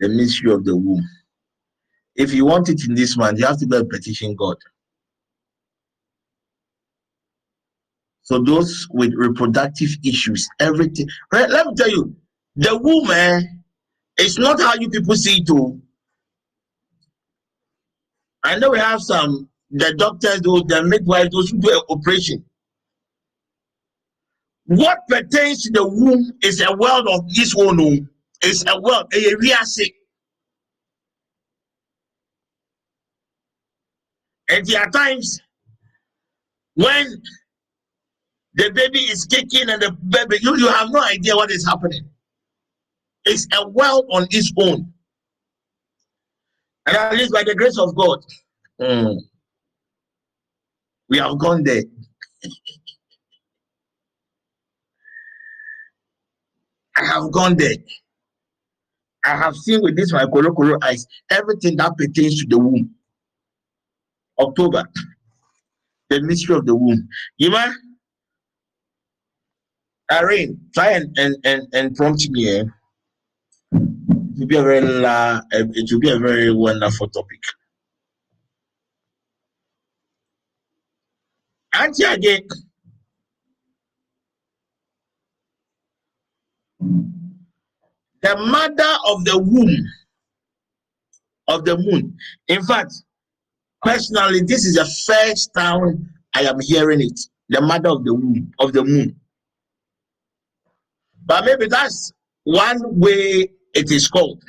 the mystery of the womb. If you want it in this month, you have to go petition God. So those with reproductive issues, everything. Right? Let me tell you, the woman is not how you people see it. Oh. I know we have some the doctors, those the midwives, those who do an operation. What pertains to the womb is a world of this one. Oh. It's a world, a reality. And there are times when the baby is kicking and the baby, you, you have no idea what is happening. It's a world on its own. And at least by the grace of God, mm, we have gone there. I have gone there. I have seen with this my colloquial eyes everything that pertains to the womb. October, the mystery of the womb. Yima, Irene, try and, and, and, and prompt me. Eh? It will be a very la, it will be a very wonderful topic. Auntie again. The mother of the womb of the moon. In fact, personally, this is the first time I am hearing it. The mother of the womb of the moon. But maybe that's one way it is called.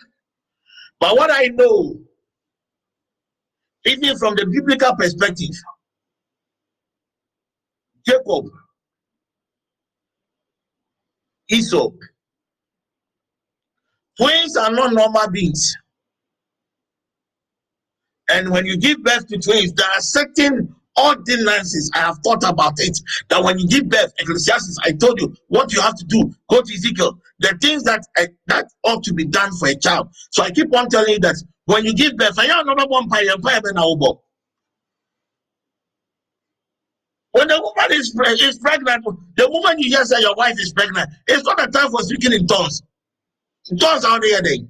But what I know, even from the biblical perspective, Jacob, Esau, twins are not normal beings. And when you give birth to twins, there are certain ordinances. I have thought about it. That when you give birth, Ecclesiastes, I told you what you have to do. Go to Ezekiel. The things that uh, that ought to be done for a child. So I keep on telling you that when you give birth, I am not one pie When the woman is, is pregnant, the woman you hear say your wife is pregnant, it's not a time for speaking in tongues. Tongues out there, they.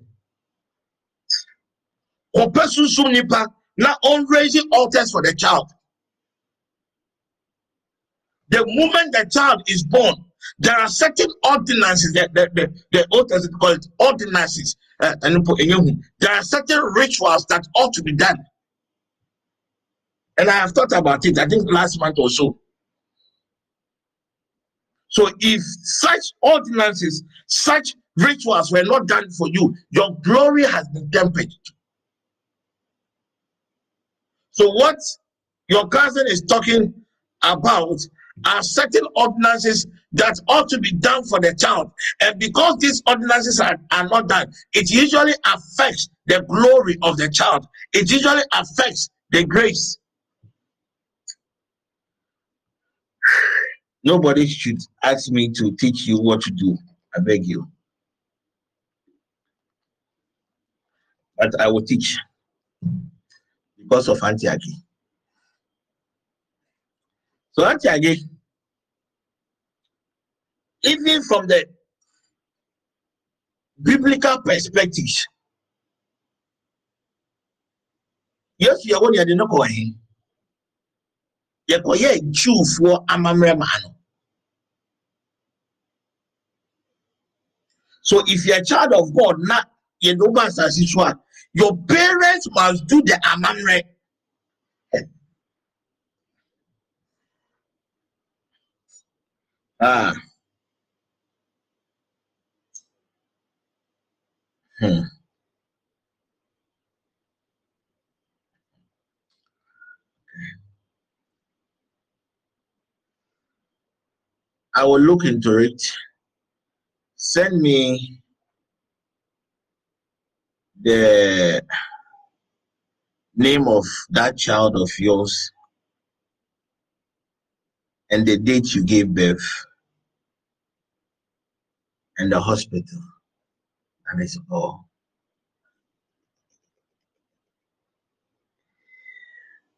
Now, on raising altars for the child. The moment the child is born, there are certain ordinances that the, the, the old testament call it ordinances. Uh, there are certain rituals that ought to be done. And I have thought about it, I think last month or so. So if such ordinances, such rituals were not done for you, your glory has been tempered. So what your cousin is talking about are certain ordinances that ought to be done for the child. And because these ordinances are, are not done, it usually affects the glory of the child. It usually affects the grace. Nobody should ask me to teach you what to do. I beg you. But I will teach because of Auntie Auntie Agi, even from the biblical perspective, yes, you are one you did not go ahead. yɛkɔyɛ jewfoɔ amammerɛ maa no so if you're a child of god na yɛde wo ba asase so a your parents must do the amammerɛ ah hmm. I will look into it. Send me the name of that child of yours and the date you gave birth and the hospital. And it's all.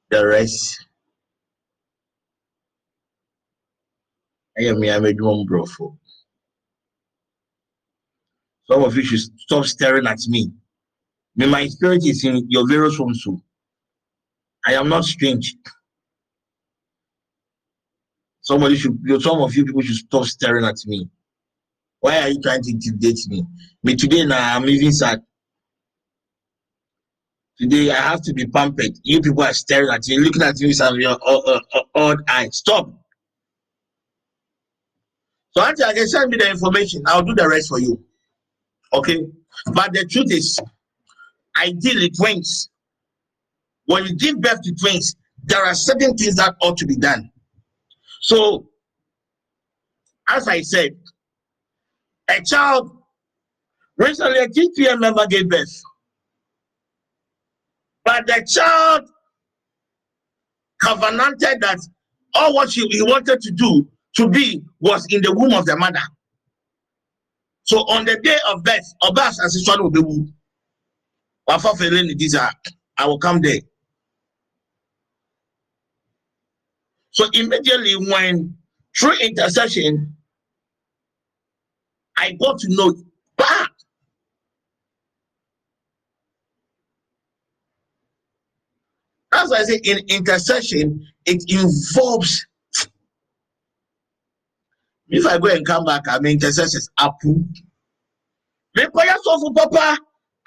The rest. Ɛyɛ mmea mɛdwuma mborɔfo some of you should stop staring at me. May my spirit is in your various homes i am not strange. Somebody should some of you people should stop staring at me why are you trying to intimidate me me today now i'm even sad Today I have to be pampered. You people are staring at me, looking at me with your uh, uh, uh, odd eyes. Stop. So Auntie, I can send me the information. I'll do the rest for you. Okay. But the truth is, ideally, twins, when you give birth to twins, there are certain things that ought to be done. So, as I said, a child, recently a TPM member gave birth. But the child covenanted that all what he, he wanted to do to be was in the womb of the mother. So on the day of birth, Obas as his son will be Feleni Diza, I will come there. So immediately when through intercession, I got to know, bah, That's why I say in intercession, it involves. If I go and come back, I'm intercessors. Apu. Me paya so for papa.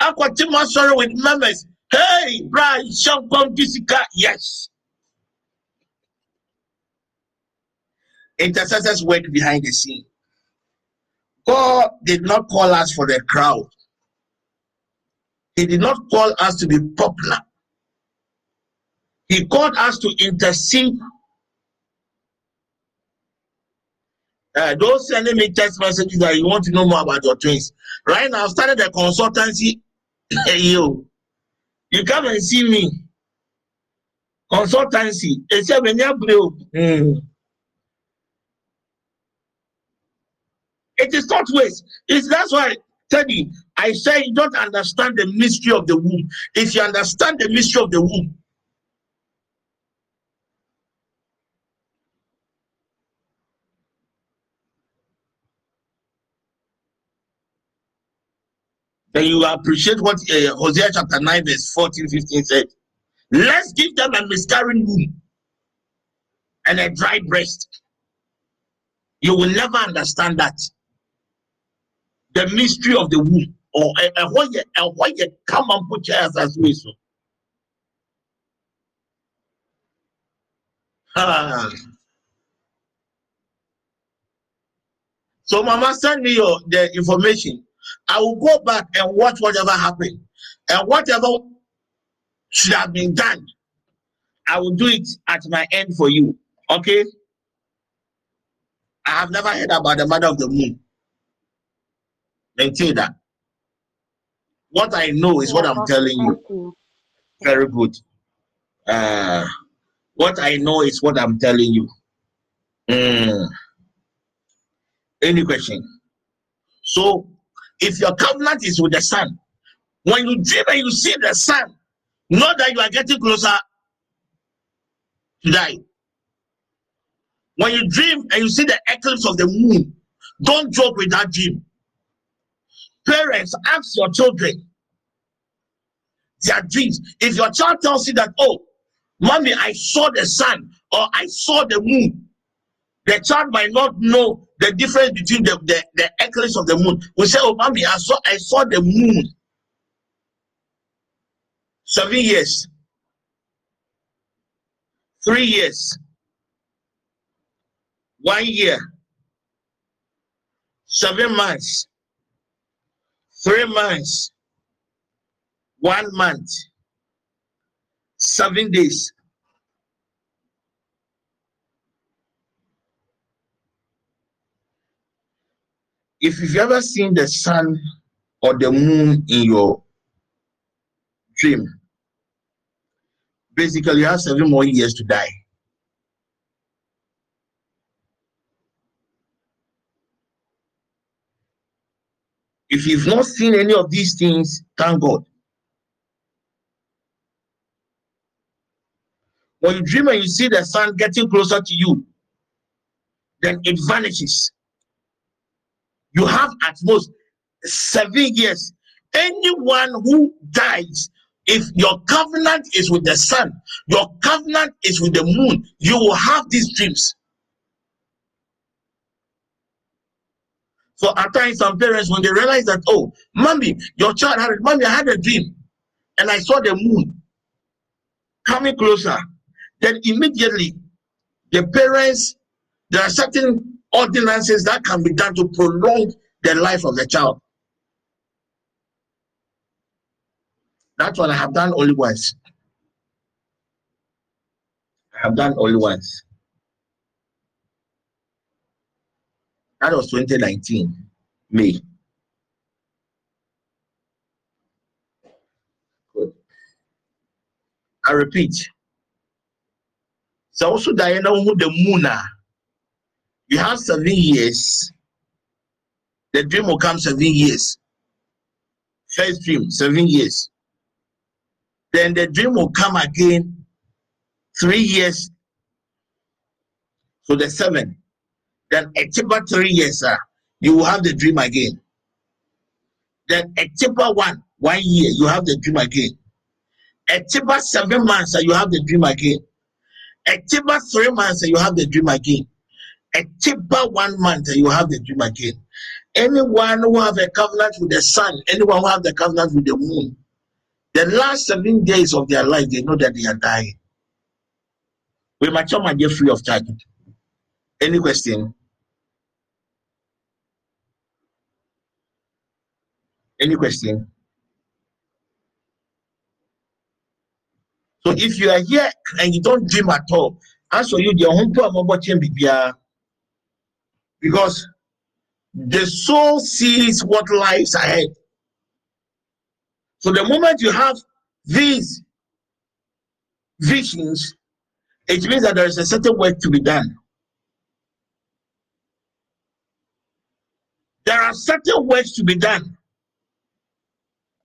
Aquatima sorry with members. Hey, Brian, Shankon Kisika. Yes. Intercessors work behind the scene. God did not call us for the crowd. He did not call us to be popular. He called us to intercede. Uh, don't send me text messages that you want to know more about your twins. Right now, I've started a consultancy. you, you come and see me. Consultancy. It's a mm. It is not waste. It's that's why Teddy, I say you don't understand the mystery of the womb. If you understand the mystery of the womb, then you appreciate what uh, Hosea chapter 9, verse 14, 15 said. Let's give them a miscarrying womb and a dry breast. You will never understand that. The mystery of the womb. Or a why you come and put your ass as well. Ah. So, Mama, send me your the information. I will go back and watch whatever happened. And whatever should have been done, I will do it at my end for you. Okay? I have never heard about the mother of the moon. Maintain that. What I know is what I'm telling you. Very good. Uh, what I know is what I'm telling you. Mm. Any question? So if your covenant is with the sun, when you dream and you see the sun, know that you are getting closer to die. When you dream and you see the eclipse of the moon, don't joke with that dream. Parents, ask your children their dreams. If your child tells you that, oh, mommy, I saw the sun or I saw the moon, the child might not know the difference between the, the, the eclipse of the moon. We say, Oh, mommy, I saw I saw the moon. Seven years. Three years. One year. Seven months. Three months. One month. Seven days. if you've ever seen the sun or the moon in your dream, basically you have seven more years to die. If you've not seen any of these things, thank God. When you dream and you see the sun getting closer to you, then it vanishes you have at most seven years. Anyone who dies, if your covenant is with the sun, your covenant is with the moon, you will have these dreams. So at times, some parents, when they realize that, oh, mommy, your child had, mommy, I had a dream, and I saw the moon coming closer, then immediately the parents, there are certain ordinances that can be done to prolong the life of the child. That's what I have done only once. I have done only once. That was 2019, May. Good. I repeat. So also Diana who the moon you have seven years The dream will come seven years. First dream, seven years. Then the dream will come again three years. So the seven. Then a cheaper three years, sir, you will have the dream again. Then a cheaper one, one year, you have the dream again. A cheaper seven months, you have the dream again. A cheaper three months, you have the dream again. A cheaper one month, you have the dream again. Anyone who have a covenant with the sun, anyone who have the covenant with the moon, the last seven days of their life, they know that they are dying. We might get free of charge. Any question? Any question? So if you are here and you don't dream at all, as for you, the home to because the soul sees what lies ahead. So the moment you have these visions, it means that there is a certain work to be done. There are certain works to be done.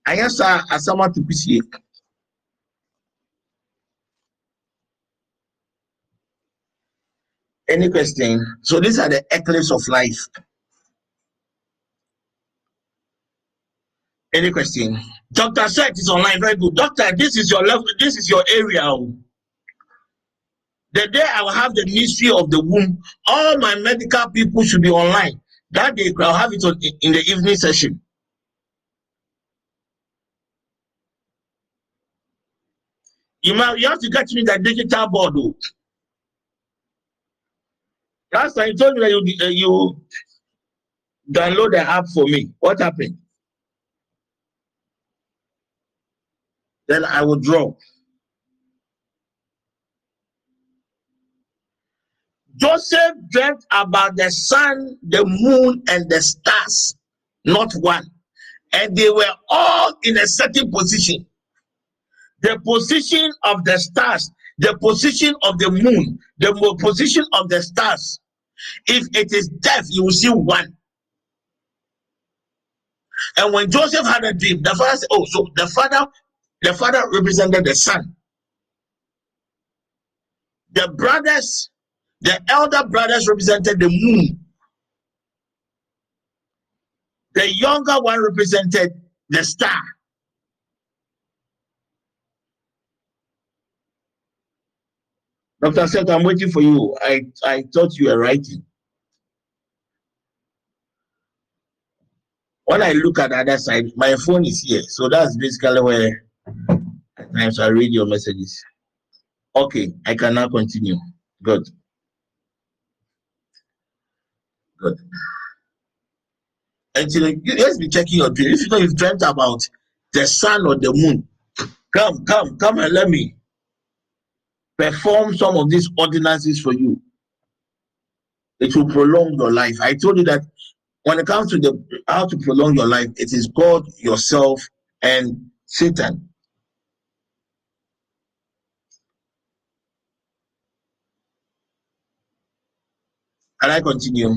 I answer as someone to appreciate. Any question? So these are the eclipse of life. Any question? Dr. Seth is online. Very good. Doctor, this is your level, this is your area. Oh. The day I will have the mystery of the womb, all my medical people should be online. That day I'll have it on, in the evening session. You might you have to get me the digital board. Oh. Last time you told me that you, uh, you download the app for me. What happened? Then I will draw. Joseph dreamt about the sun, the moon, and the stars, not one. And they were all in a certain position. The position of the stars the position of the moon, the position of the stars. If it is death, you will see one. And when Joseph had a dream, the father said, Oh, so the father, the father represented the son. The brothers, the elder brothers represented the moon. The younger one represented the star. Dr. Seth, I'm waiting for you. I, I thought you were writing. When I look at the other side, my phone is here. So that's basically where times I read your messages. Okay, I can now continue. Good. Good. Actually, you let's be checking your dream. If you know you've dreamt about the sun or the moon, come, come, come and let me perform some of these ordinances for you. It will prolong your life. I told you that when it comes to the how to prolong your life, it is God, yourself, and Satan. Can I continue?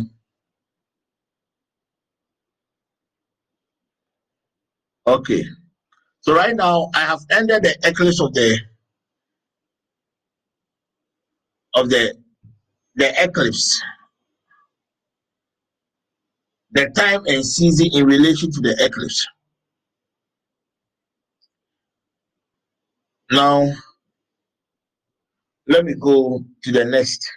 Okay. So right now I have ended the eclipse of the of the the eclipse. The time and season in relation to the eclipse. Now let me go to the next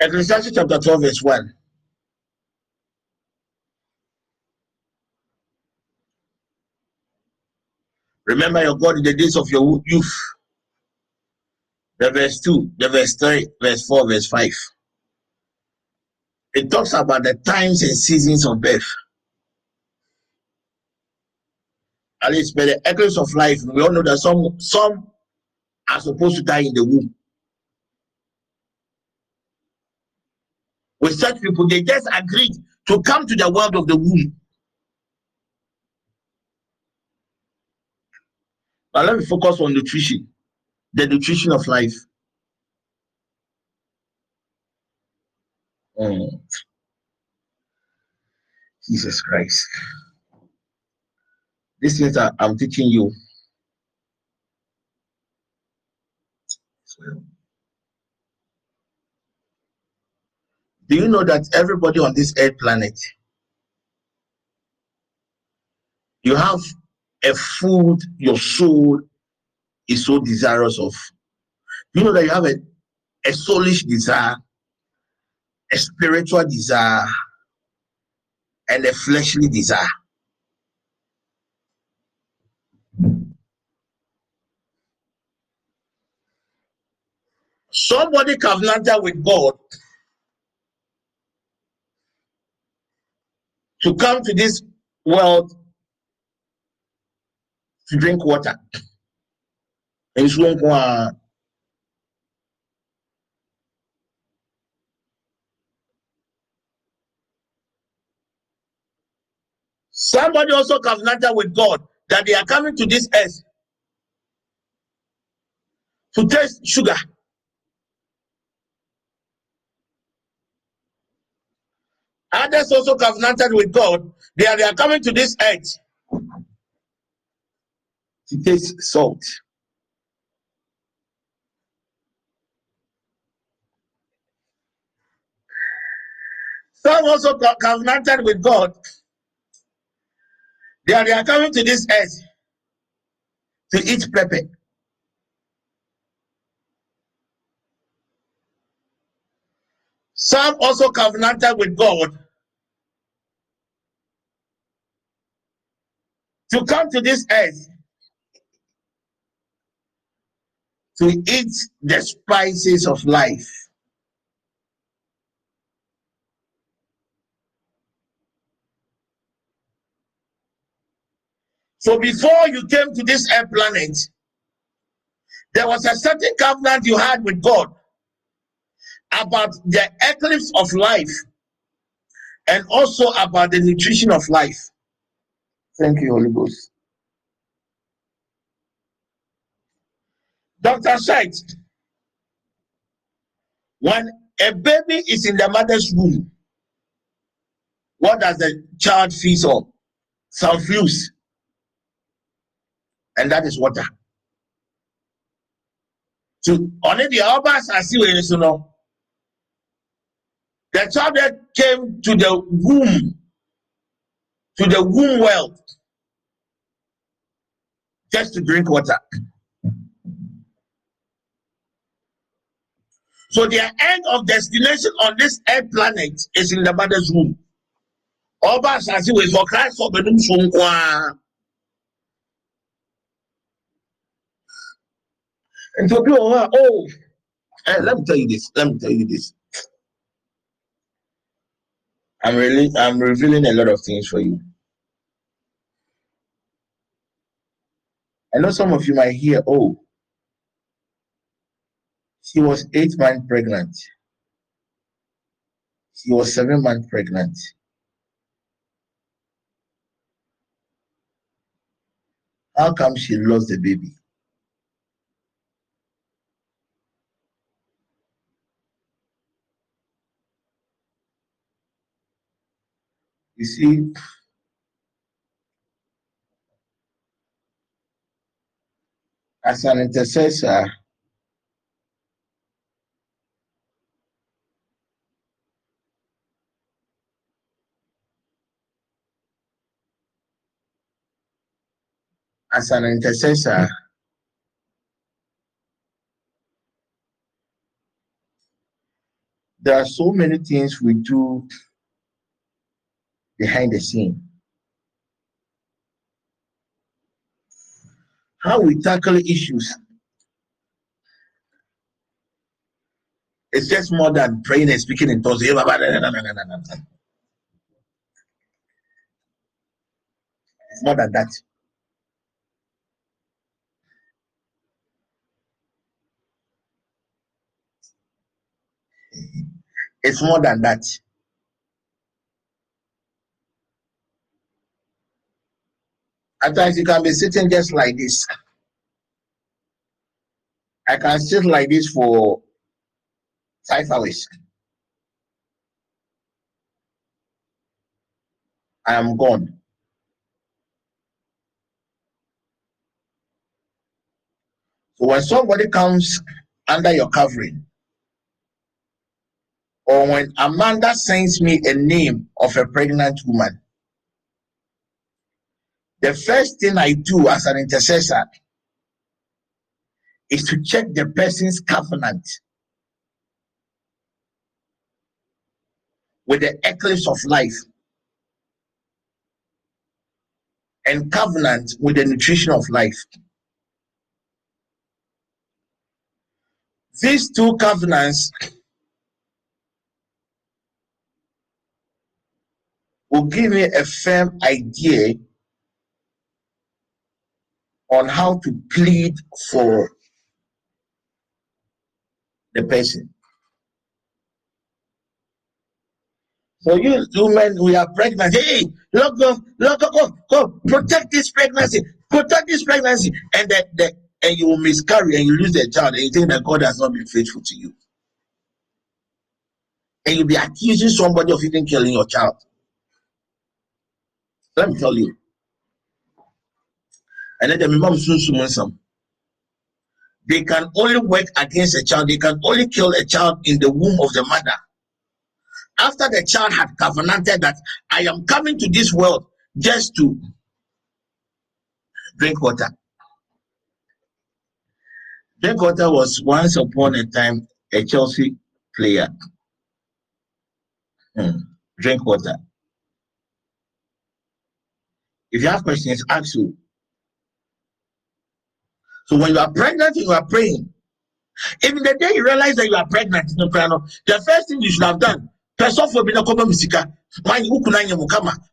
Ecclesiastes chapter 12 verse 1 Remember your God in the days of your youth. The verse 2, the verse 3, verse 4, verse 5. It talks about the times and seasons of birth. At least by the eclipse of life, we all know that some some are supposed to die in the womb. With such people, they just agreed to come to the world of the womb. But let me focus on nutrition, the nutrition of life. Mm. Jesus Christ. These things I'm teaching you. Do you know that everybody on this earth planet, you have a food your soul is so desirous of? You know that you have a, a soulish desire, a spiritual desire, and a fleshly desire. Somebody covenanted with God to come to this world to drink water. Nsuo nko a Somebody also covenanted with God that they are coming to this earth to taste sugar. Others also covenanted with God. They are, they are coming to this earth to taste salt. Some also covenanted with God. They are, they are coming to this earth to eat pepper. Some also covenanted with God to come to this earth to eat the spices of life. So before you came to this earth planet, there was a certain covenant you had with God about the eclipse of life and also about the nutrition of life. Thank you, Holy Ghost. Dr. said, when a baby is in the mother's womb, what does the child feed on? Some fluids, and that is water. To only the Abbas as you you know. The child that came to the womb, to the womb well, just to drink water. So their end of destination on this earth planet is in the mother's womb. Ọba Christ a, oh, eh, let me tell you this. Let me tell you this. I'm really, I'm revealing a lot of things for you. I know some of you might hear, oh, she was eight months pregnant. She was seven months pregnant. How come she lost the baby? You see, as an intercessor, as an intercessor, there are so many things we do behind the scene. How we tackle issues it's just more than praying and speaking in tongues. It's more than that. It's more than that. At times you can be sitting just like this. I can sit like this for five hours. I am gone. So when somebody comes under your covering, or when Amanda sends me a name of a pregnant woman, the first thing I do as an intercessor is to check the person's covenant with the eclipse of life and covenant with the nutrition of life. These two covenants will give me a firm idea on how to plead for the person. So you women, we are pregnant. Hey, look, go, look, go, go, protect this pregnancy, protect this pregnancy, and that, that, and you will miscarry and you lose the child, and you think that God has not been faithful to you, and you'll be accusing somebody of even killing your child. Let me tell you. And then the mom soon soon some. They can only work against a child. They can only kill a child in the womb of the mother after the child had covenanted that I am coming to this world just to drink water. Drink water was once upon a time a Chelsea player. Hmm. Drink water. If you have questions, ask you. So when you are pregnant, you are praying. Even the day you realize that you are pregnant, the first thing you should have done.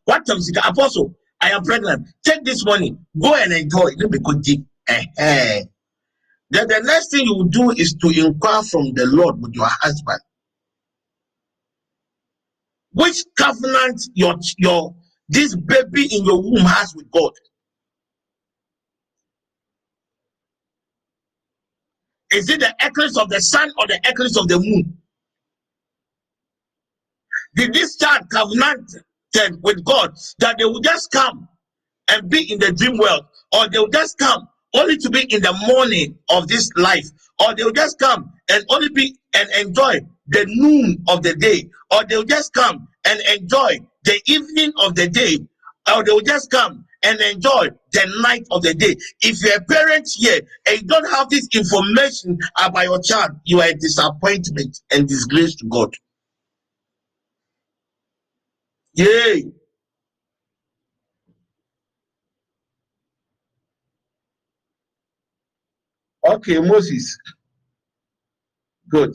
What? Apostle, I am pregnant. Take this money. Go and enjoy. No. Then the next thing you will do is to inquire from the Lord with your husband. Which covenant your your this baby in your womb has with God? Is it the eclipse of the sun or the eclipse of the moon? Did this child covenanted with God that they will just come and be in the dream world, or they will just come only to be in the morning of this life, or they will just come and only be and enjoy the noon of the day, or they will just come and enjoy the evening of the day, or they will just come and enjoy the night of the day. If you're a parent here and you don't have this information about your child, you are a disappointment and disgrace to God. Yay! Okay, Moses. Good.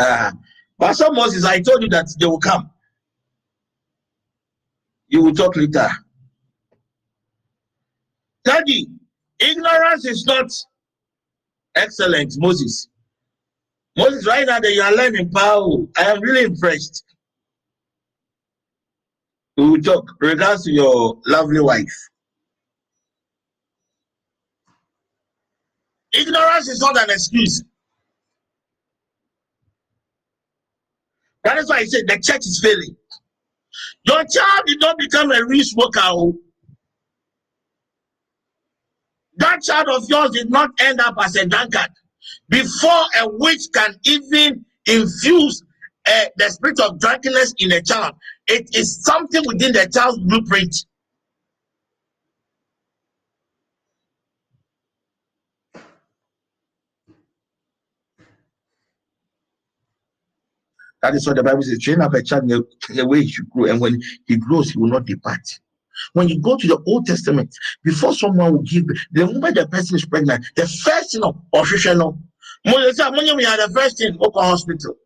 Uh, Pastor Moses, I told you that they will come. You will talk later. Daddy, ignorance is not excellent, Moses. Moses, right now that you are learning power, I am really impressed. We will talk regards to your lovely wife. Ignorance is not an excuse. That is why I said the church is failing. Your child did not become a rich worker. Oh. That child of yours did not end up as a drunkard before a witch can even infuse uh, the spirit of drunkenness in a child. It is something within the child's blueprint. That is what the Bible says. Train up a child in the way he should grow, and when he grows, he will not depart. When you go to the Old Testament, before someone will give, the moment the person is pregnant, the first thing of official you are the first in Oka Hospital,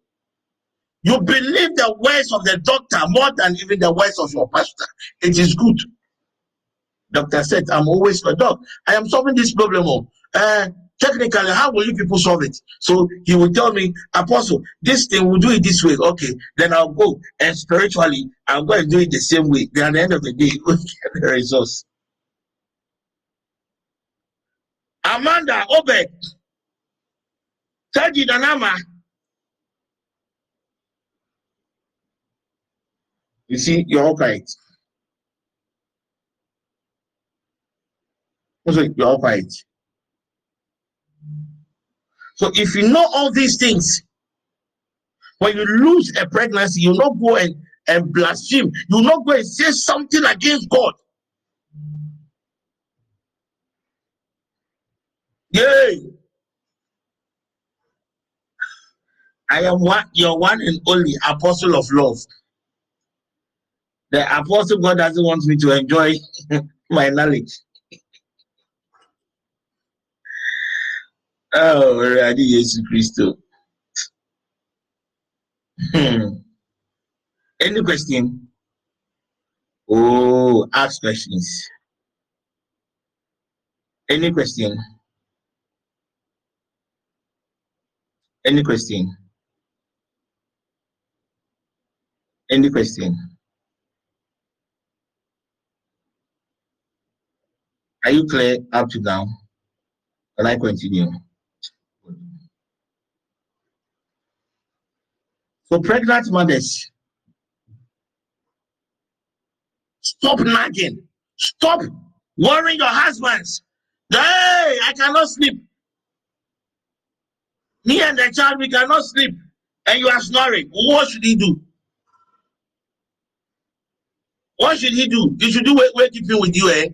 you believe the words of the doctor more than even the words of your pastor. It is good. Doctor said, I'm always a doc. I am solving this problem. Uh, technically, how will you people solve it? So he will tell me, Apostle, this thing, we'll do it this way. Okay, then I'll go. And spiritually, I'll go and do it the same way. Then at the end of the day, we'll get the results. Amanda Obed Taji Danama. You see, you're all quiet. You're all quiet. So if you know all these things, when you lose a pregnancy, you not go and, and blaspheme. You not go and say something against God. Yay! I am one, your one and only apostle of love. The apostle God doesn't want me to enjoy my knowledge. Oh, Radi Jesus Christo. Hmm. Any question? Oh, ask questions. Any question? Any question? Any question? Are you clear up to now? Can I continue? For pregnant mothers, stop nagging. Stop worrying your husbands. Hey, I cannot sleep. Me and the child, we cannot sleep. And you are snoring. What should he do? What should he do? You should do wait, wait keeping with you, eh?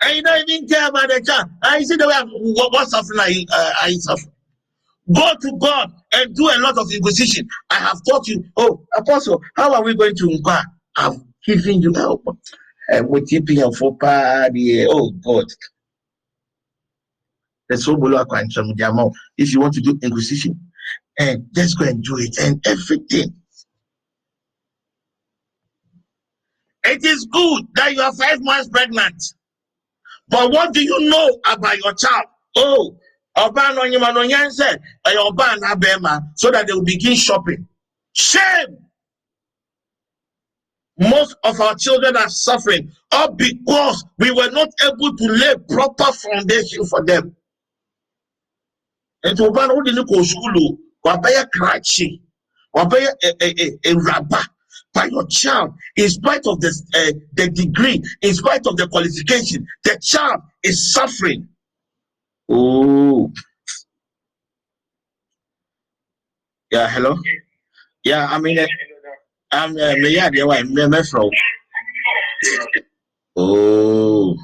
And you don't even care about the child. I see the way what, what suffering uh, you suffering? Go to God and do a lot of inquisition. I have taught you, oh, Apostle, how are we going to inquire? I'm giving you help. And we're keeping your for party. Oh, God. That's so if you want to do inquisition, and just go and do it and everything. It is good that you are five months pregnant. But what do you know about your child? Oh, ọbaa no onyima no nyan sɛ ɛyɛ ɔbaa na abɛɛma so that they will begin shopping. Shame! Most of our children are suffering. All because we were not able to lay proper foundation for them. Nti ɔbaa no wode ne kɔ sukuu wabɛyɛ krakye wabɛyɛ ewuraba by your child in spite of the uh, the degree in spite of the qualification the child is suffering Oh. Yeah, hello. Yeah, I mean, uh, I'm uh, me yeah, the way me me from. Oh.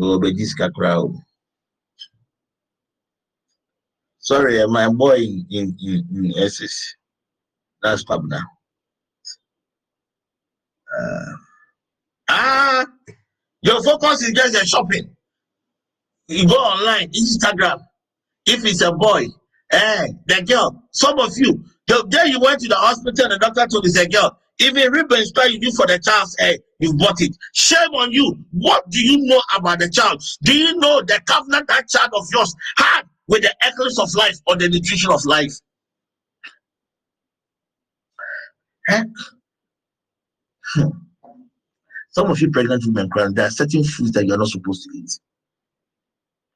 Oh, but this crowd. Sorry, uh, my boy in in, in SS. That's Pabna. Uh, ah, your focus is just the shopping you go online, Instagram. If it's a boy, eh, the girl. Some of you, the day you went to the hospital and the doctor told you it's a girl. Even ribbon spray you do for the child's hair, you bought it. Shame on you. What do you know about the child? Do you know the covenant that child of yours had with the essence of life or the nutrition of life? Huh? Hmm. Some of you pregnant women, there are certain foods that you're not supposed to eat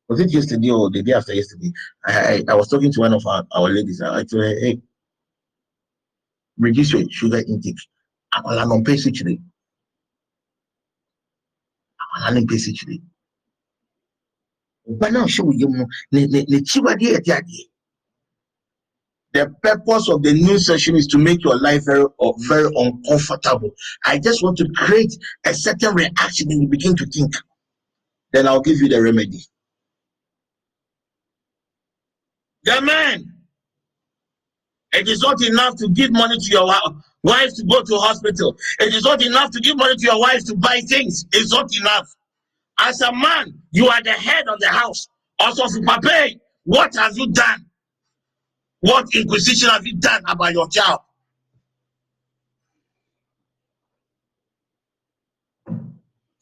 was it yesterday or the day after yesterday? I, I, I was talking to one of our, our ladies. I told her, hey, reduce your sugar intake. I'm on page today. I'm on page today. But now show you the purpose of the new session is to make your life very uh, very uncomfortable. I just want to create a certain reaction and you begin to think. Then I'll give you the remedy. The man, it is not enough to give money to your wife to go to hospital. It is not enough to give money to your wife to buy things. It's not enough. As a man, you are the head of the house. Also, Papa, what have you done? What inquisition have you done about your child?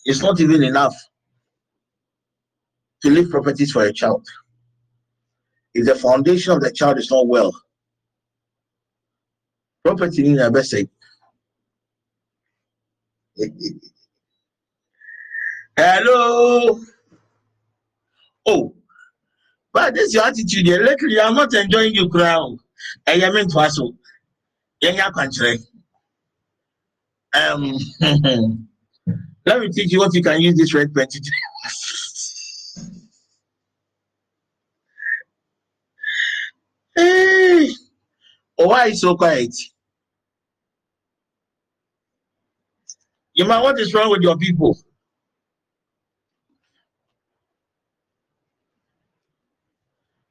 It's not even enough to leave properties for a child if the foundation of the child is not well, property in a say. Hello. Oh, but this is your attitude. Lately, I'm not enjoying your crown. I am in Faso. Yenya Kwanchre. Um, let me teach you what you can use this red pen to do. Why is so quiet? You man, what is wrong with your people?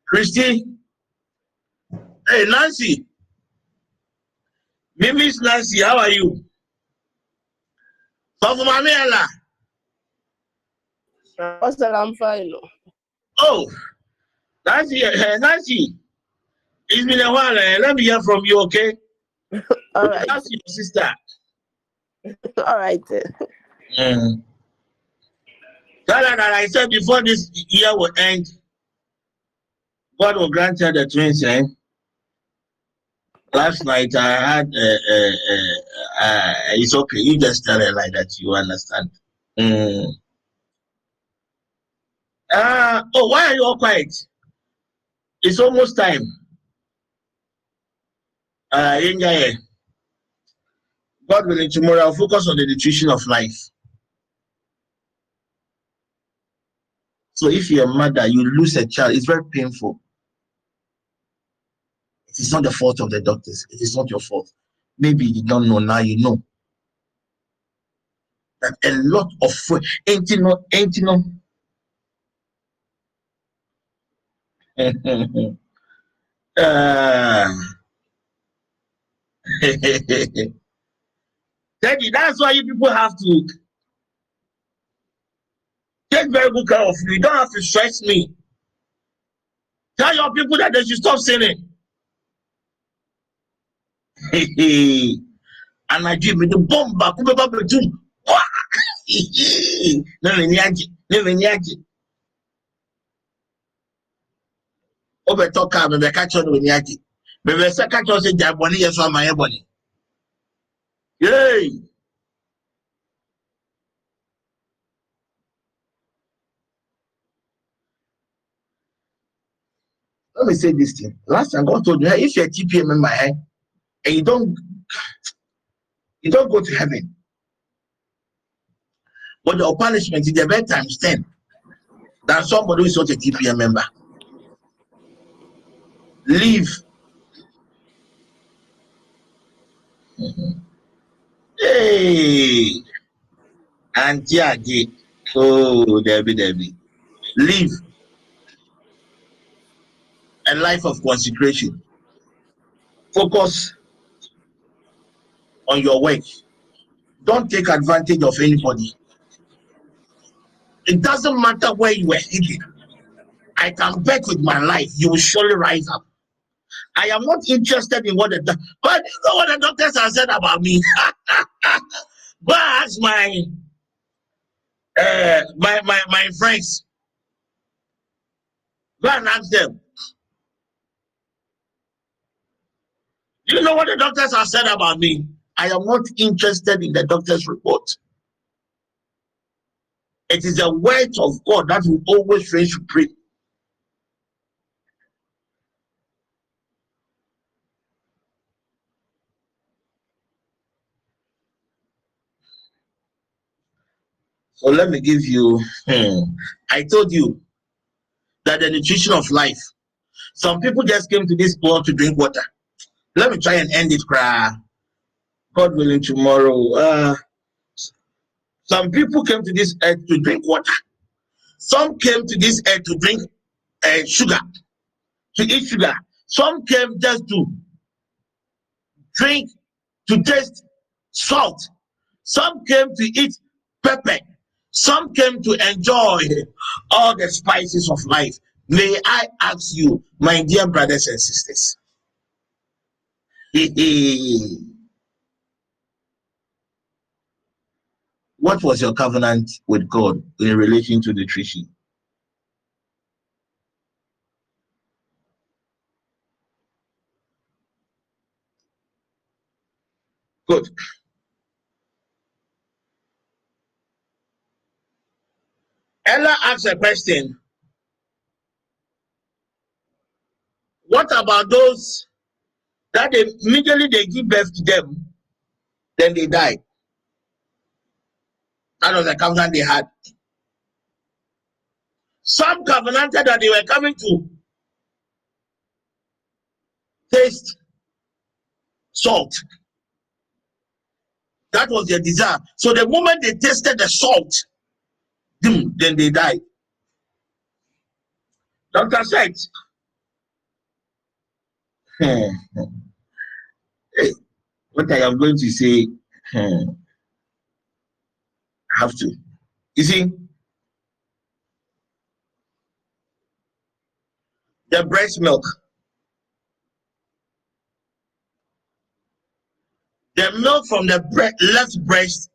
Christy? Hey, Nancy. Miss Nancy, how are you? Sọfún Mami Ella. I'm fine. Oh, Nancy, uh, Nancy. It's been a while. Uh, let me hear from you, okay? All right. That's your sister. All right. Mm. Tell her that I said before this year will end, God will grant her the twins. Eh? Last night I had, uh, uh, uh, uh, it's okay. You just tell her like that. You understand. Mm. Uh, oh, why are you all quiet? It's almost time. Uh, God willing, tomorrow I'll focus on the nutrition of life. So if you're a mother, you lose a child, it's very painful. It is not the fault of the doctors. It is not your fault. Maybe you don't know, now you know. That a lot of ain't you know, ain't you know. uh, Teddy, that's why you people have to take very good care of you. You don't have to stress me. Tell your people that they should stop sinning. and I give me the bomb back. Come back to No, no, nyaji. No, no, nyaji. Obe toka me be catch nyaji. Me be say catch on say jaboni yeso amaye boni. Yay! Let me say this thing. Last time God told you, hey, if you're a TPA member, hey, and you don't you don't go to heaven. But your punishment is the bed times 10 than somebody who is not a TPA member. Leave. Hey, Auntie Adi. Oh, Debbie, Debbie. Live a life of consecration. Focus on your work. Don't take advantage of anybody. It doesn't matter where you were hidden. I can bet with my life you will surely rise up. I am not interested in what the but you know what the doctors have said about me. Go ask my uh, my my my friends. Go and ask them. Do you know what the doctors have said about me? I am not interested in the doctor's report. It is the word of God that will always raise you So let me give you, hmm, I told you that the nutrition of life. Some people just came to this world to drink water. Let me try and end it, cry. God willing, tomorrow. Uh, some people came to this earth to drink water. Some came to this earth to drink uh, sugar, to eat sugar. Some came just to drink, to taste salt. Some came to eat pepper. Some came to enjoy all the spices of life. May I ask you, my dear brothers and sisters, what was your covenant with God in relation to nutrition? Good. Ella asks a question. What about those that they immediately they give birth to them, then they die. That was the covenant they had. Some covenanted that they were coming to taste salt. That was their desire. So the moment they tasted the salt, then they died. Dr. hey, what I am going to say, I have to. You see, the breast milk. The milk from the bre- left breast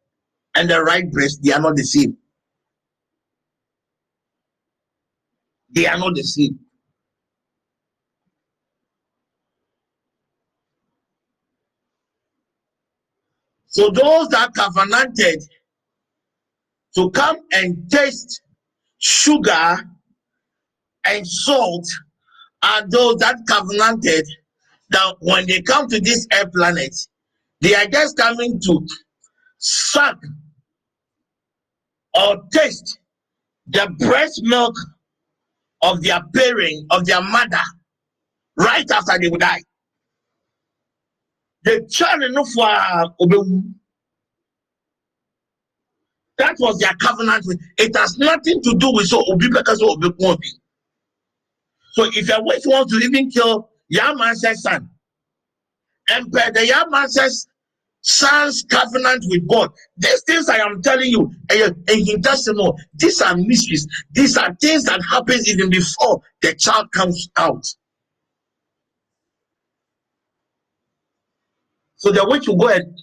and the right breast, they are not the same. They are not the same. So those that covenanted to come and taste sugar and salt are those that covenanted that when they come to this air planet, they are just coming to suck or taste the breast milk of their parent, of their mother, right after they would die. The child for uh, that was their covenant it has nothing to do with so obi because obi obi. So if your wife wants to even kill your man's son, and the Yaman's son's covenant with God, these things I am telling you, and he doesn't know, these are mysteries. These are things that happens even before the child comes out. So the witch will go and,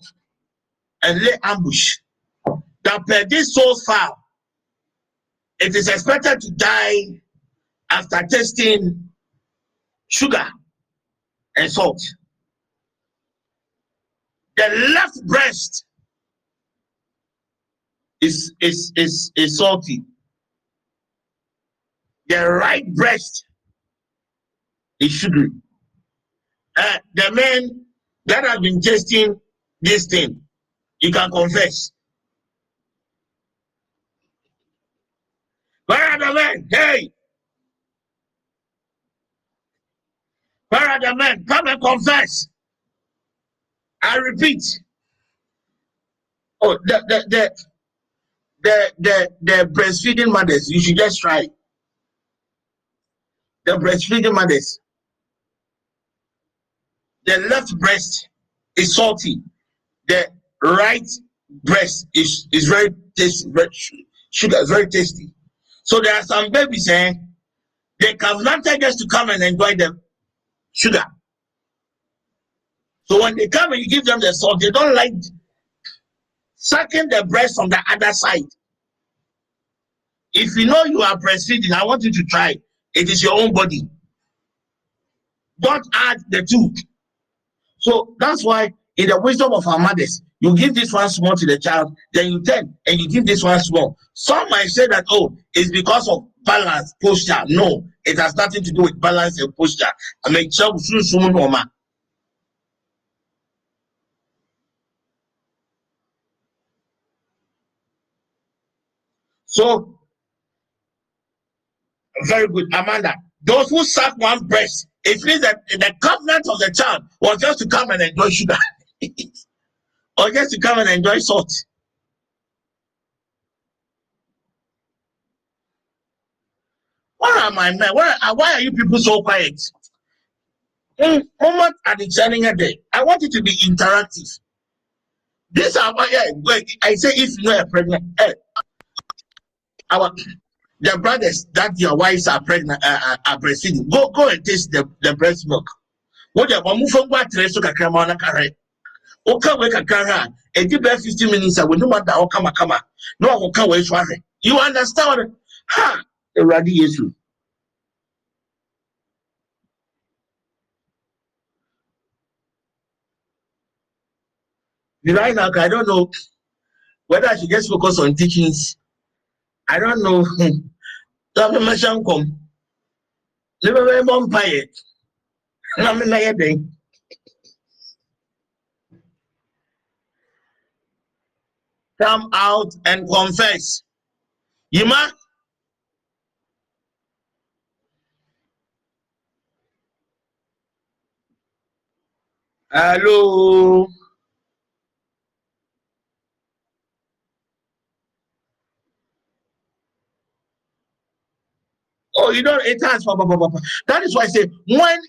and lay ambush. That per this soul's foul, it is expected to die after tasting sugar and salt. The left breast is, is, is, is salty. The right breast is sugary. Uh, the men that have been tasting this thing, you can confess. Where are the men? Hey! Where are the men? Come and confess. I repeat. Oh, the the the the the, the breastfeeding mothers, you should just try. The breastfeeding mothers. The left breast is salty. The right breast is, is very tasty. Sugar is very tasty. So there are some babies, eh? They have not just to come and enjoy the sugar. So when they come and you give them the salt, they don't like sucking the breast from the other side. If you know you are breastfeeding, I want you to try. It is your own body. Don't add the two. So that's why, in the wisdom of our mothers, you give this one small to the child, then you turn and you give this one small. Some might say that, oh, it's because of balance, posture. No, it has nothing to do with balance and posture. I mean, child, soon, soon, normal. So, very good, Amanda. Those who suck one breast, it means that the covenant of the child was just to come and enjoy sugar, or just to come and enjoy salt. Why am I man? Why, why are you people so quiet? Mm, Moment at the challenge day, I want it to be interactive. These are why I say if you are pregnant, eh, our the brothers that your wives are pregnant uh, uh, are breastfeeding. Go go and taste the the breast milk. Jẹ́ ọmọ fún gbọ́ àtẹ̀rẹ́ so kakra ma ọ́nà kárẹ̀ ó ká wẹ́ kakra ha ẹ̀dí bẹ́ẹ̀ fifteen minutes a wọ́n ní wọ́n da ọ́ kamakama. Ní wọ́n kọ́ ká wẹ́ so ahẹ́ you understand? Ha! Ewurade yesu. Right now, I don't know whether I should just focus on teachings I don't know. Lọ́pọ̀ mẹ́sàn kọ̀m. Níbi bẹ́ẹ̀ bọ́ mpa yẹ. Nná mi náà. Come out and confess. Yìmá. Hello. Oh, you know, it has. That is why I say when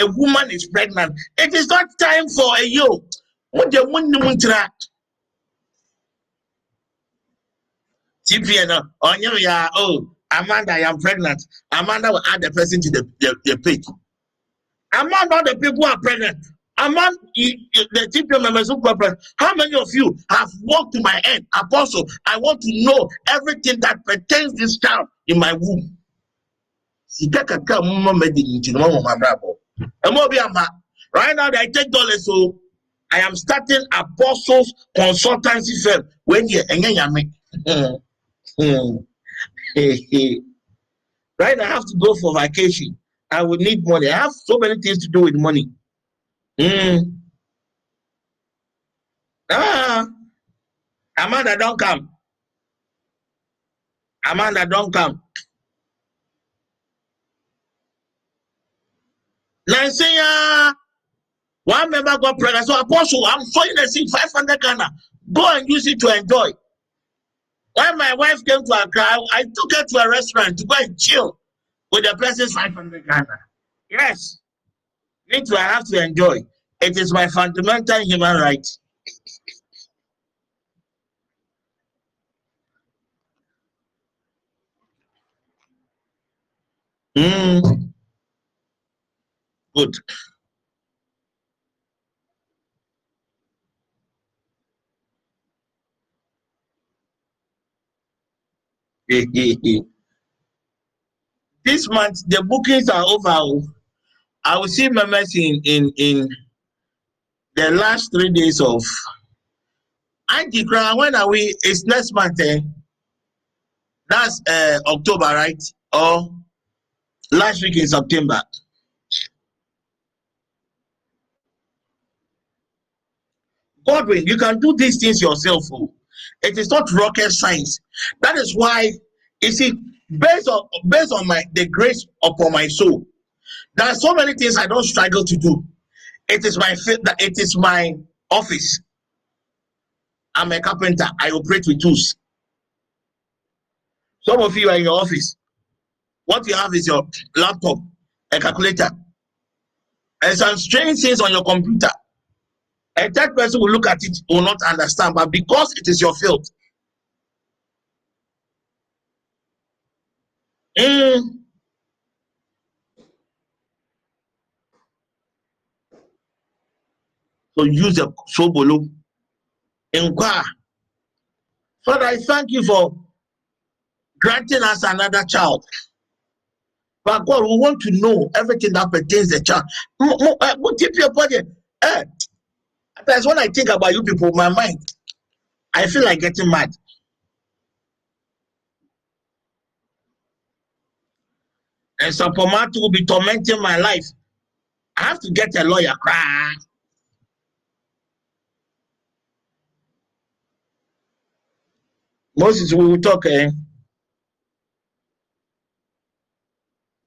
a woman is pregnant, it is not time for a yo. TPN, on you, yeah, oh, Amanda, I am pregnant. Amanda will add the person to the, the, the page. Among all the people who are pregnant, among the TPN members who are pregnant, how many of you have walked to my end? Apostle, I want to know everything that pertains this child in my womb. Sika kaka mma medi nti no mo mabrabo. Emo bi ama. Right now I take dollars so I am starting apostles consultancy firm when you enye nyame. Right, I have to go for vacation. I will need money. I have so many things to do with money. Mm. Ah, Amanda, don't come. Amanda, don't come. Nancy, one member got pregnant. So, Apostle, I'm sowing a seed 500 Ghana. Go and use it to enjoy. When my wife came to Accra, I took her to a restaurant to go and chill with the person's 500 Ghana. Yes. Me too, I have to enjoy. It is my fundamental human right. Mm. Good. this month the bookings are over. Oh. I will see members in in in the last three days of Auntie Crown. When are we? It's next month. Eh? That's uh, October, right? Or last week in September. Godwin, you can do these things yourself. Oh. It is not rocket science. That is why, you see, based on based on my the grace upon my soul, there are so many things I don't struggle to do. It is my that it is my office. I'm a carpenter. I operate with tools. Some of you are in your office. What you have is your laptop, a calculator, and some strange things on your computer. A third person will look at it, will not understand, but because it is your field. Mm. So use a sobolo. Inquire. Father, I thank you for granting us another child. But God, we want to know everything that pertains to the child. What if your body? That's when I think about you people, my mind, I feel like getting mad. And some Pomato will be tormenting my life. I have to get a lawyer. Cry. Moses, we will talk. Eh?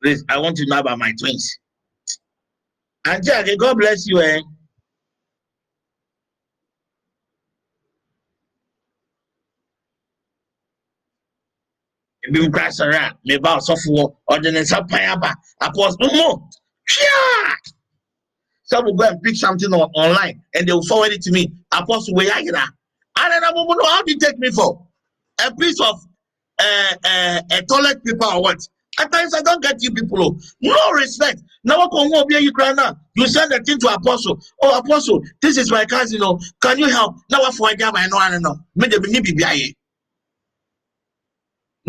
Please, I want to know about my twins. And Jack, God bless you. Eh? Ebi nkura asɔre a meba ɔsɔfoɔ ɔde ne nsa pan aba. Apɔs mo hwia! Some go and pick something on, online and they will forward it to me apostle wey ayira and then amumu no how do you take me for? A piece of uh, uh, a toilet paper or what? At times i don't get you people oh no respect. Na wọn kò hún obi eyi kura náà you send the thing to apostle. Oh apostle this is my cousin oh can you help? Na wàá fọ ẹja ẹ̀ náà no. Mi mi ní bìbí ayé.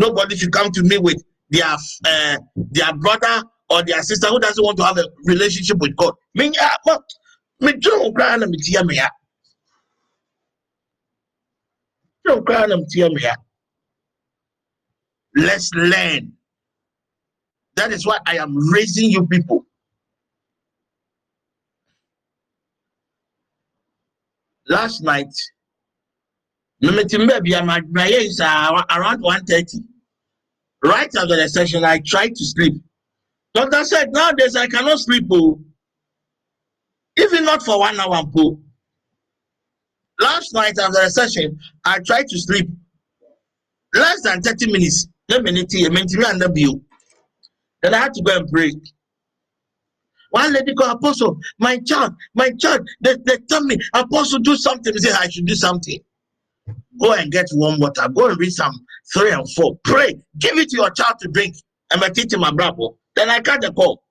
Nobody should come to me with their uh, their brother or their sister who doesn't want to have a relationship with God. Let's learn. That is why I am raising you people. Last night, uh, around 1.30. Right after the session, I tried to sleep. Doctor said, nowadays I cannot sleep. Oh. Even not for one hour. Oh. Last night after the session, I tried to sleep. Less than 30 minutes. No minute, a minute, and the. Then I had to go and pray. One lady called Apostle, my child, my child, they, they tell me, Apostle, do something. They say I should do something. Go and get warm water. Go and read some three and four. Pray. Give it to your child to drink. And I teach him my bravo. Then I cut the call.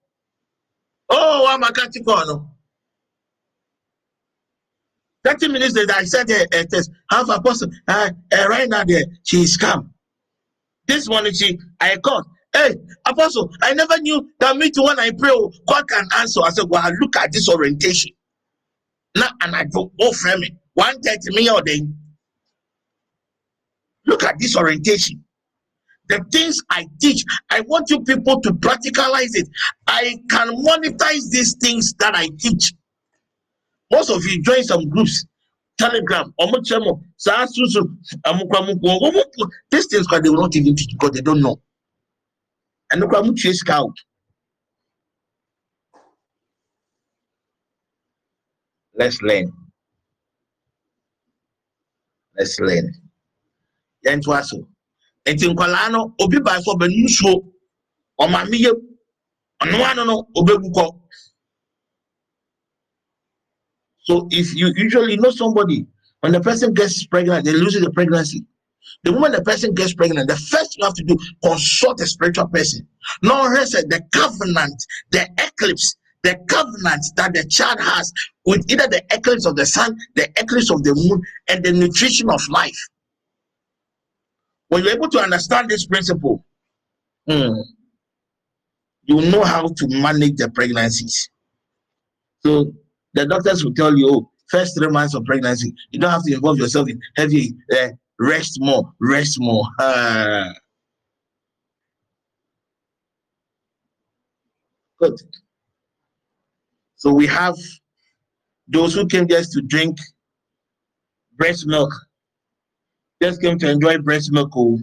Oh, I'm a catching call. No. 30 minutes later, I said, her a test. Half apostle, uh, uh, right now, there, she is calm. This morning, she, I called. Hey, Apostle, I never knew that me too when I pray, oh, God can answer. I said, Well, look at this orientation. Now, and I go, oh, frame it. 130 million a. Look at this orientation. The things I teach, I want you people to practicalize it. I can monetize these things that I teach. Most of you join some groups, Telegram, Omochemo, Sasusu, these things they will not even teach because they don't know. And look, I'm chase out. Let's learn. Let's learn. Yɛntoa so. Nti no, obi baa so nsuo. Ɔmaame yam. Ɔno ano no, ɔbɛgu kɔ. So if you usually know somebody, when the person gets pregnant, they lose the pregnancy. The moment the person gets pregnant, the first you have to do consult a spiritual person. Now, said the covenant, the eclipse, the covenant that the child has with either the eclipse of the sun, the eclipse of the moon, and the nutrition of life. When you're able to understand this principle, hmm, you know how to manage the pregnancies. So the doctors will tell you, oh, first three months of pregnancy, you don't have to involve yourself in heavy uh, Rest more, rest more. Uh, good. So we have those who came just to drink breast milk, just came to enjoy breast milk. Oh.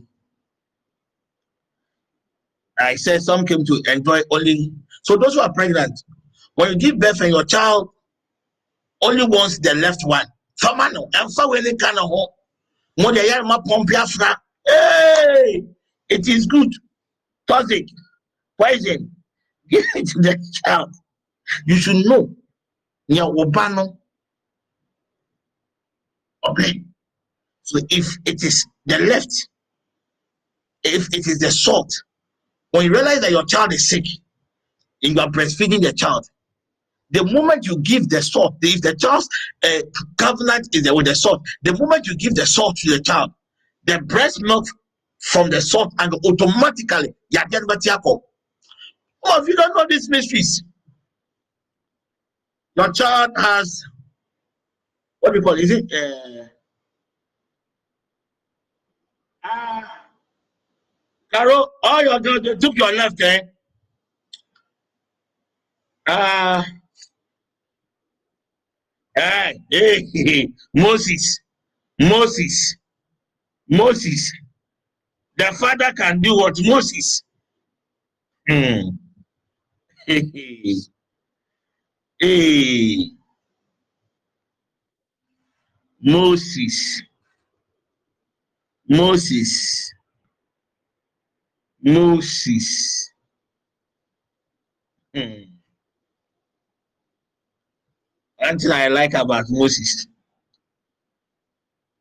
I said some came to enjoy only. So those who are pregnant, when you give birth and your child only wants the left one, famano, and for any kind of mo de yɛrɛ ma pɔmpe afra hey! It is good. Toxic. Poison. Give it to the child. You should know. Nea ɔba no. Okay so if it is the left if it is the salt when you realize that your child is sick and you are breastfeeding the child the moment you give the salt, if the child's uh, covenant is with the salt, the moment you give the salt to the child, the breast milk from the salt and automatically you are getting Oh, if you don't know these mysteries, your child has what do you call it? Is it uh, ah, Carol? Oh, you, you took your left, eh? Ah. Uh, Hey, hey, Moses, Moses, Moses. The father can do what Moses. Hmm. Hey, hey. Moses, Moses, Moses. Hmm. One thing I like about Moses.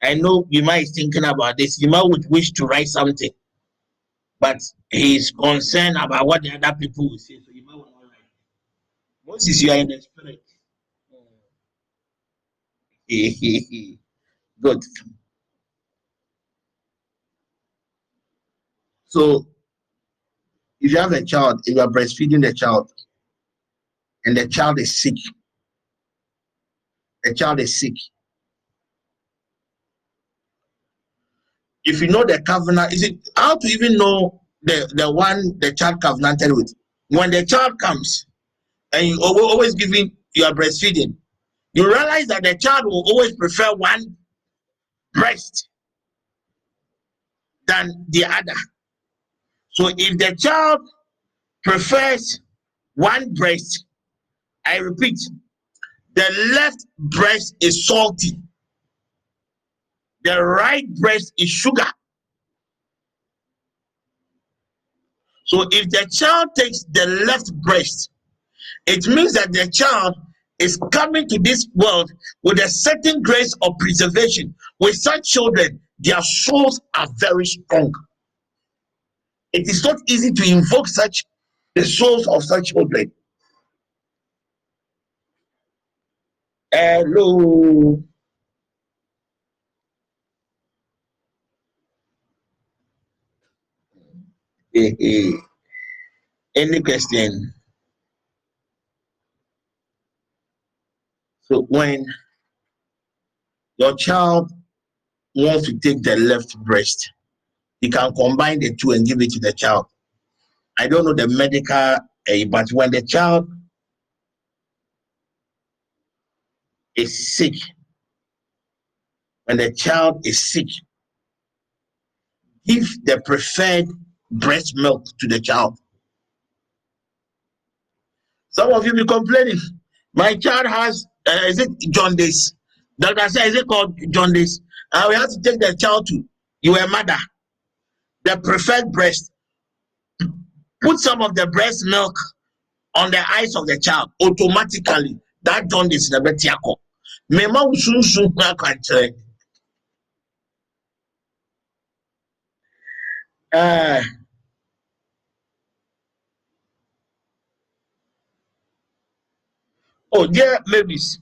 I know you might be thinking about this. Might would wish to write something, but he's concerned about what the other people will say. So might want to write. Moses, you are in the spirit. Good. So, if you have a child, if you are breastfeeding the child, and the child is sick, a child is sick. If you know the covenant, is it how to even know the, the one the child covenanted with? When the child comes and you are always giving you are breastfeeding, you realize that the child will always prefer one breast than the other. So if the child prefers one breast, I repeat, the left breast is salty, the right breast is sugar. So if the child takes the left breast, it means that the child is coming to this world with a certain grace of preservation. With such children, their souls are very strong. It is not easy to invoke such the souls of such children. Hello. Any question? So when your child wants to take the left breast, he can combine the two and give it to the child. I don't know the medical, uh, but when the child is sick, when the child is sick, give the preferred breast milk to the child. Some of you be complaining. My child has, uh, is it jaundice? Doctor says, is it called jaundice? And uh, we have to take the child to your mother, the preferred breast. Put some of the breast milk on the eyes of the child automatically. That jaundice never tiako. Mema usunsun na kanche. Uh, oh, dear babies,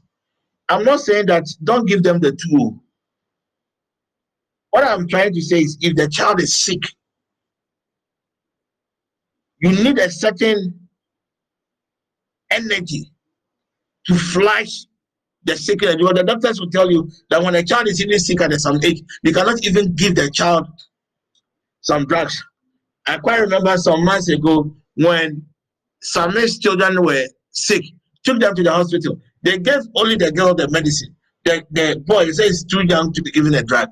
I'm not saying that don't give them the tool. What I'm trying to say is if the child is sick, you need a certain energy to flush the sickness. Well, the doctors will tell you that when a child is even sick at some age, they cannot even give the child some drugs. I quite remember some months ago when some children were sick, took them to the hospital. They gave only the girl the medicine. The, the boy says too young to be given a drug.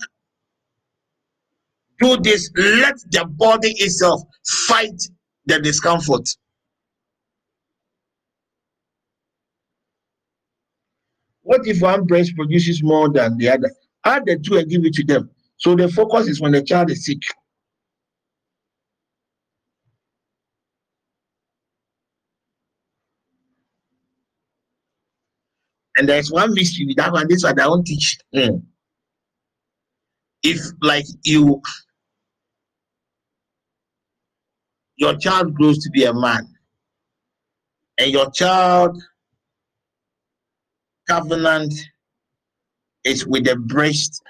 Do this, let the body itself fight the discomfort. What if one breast produces more than the other? Add the two and give it to them. So the focus is when the child is sick. And there's one mystery with that one. This one I won't teach. Mm. If like you, your child grows to be a man, and your child covenant is with the breast,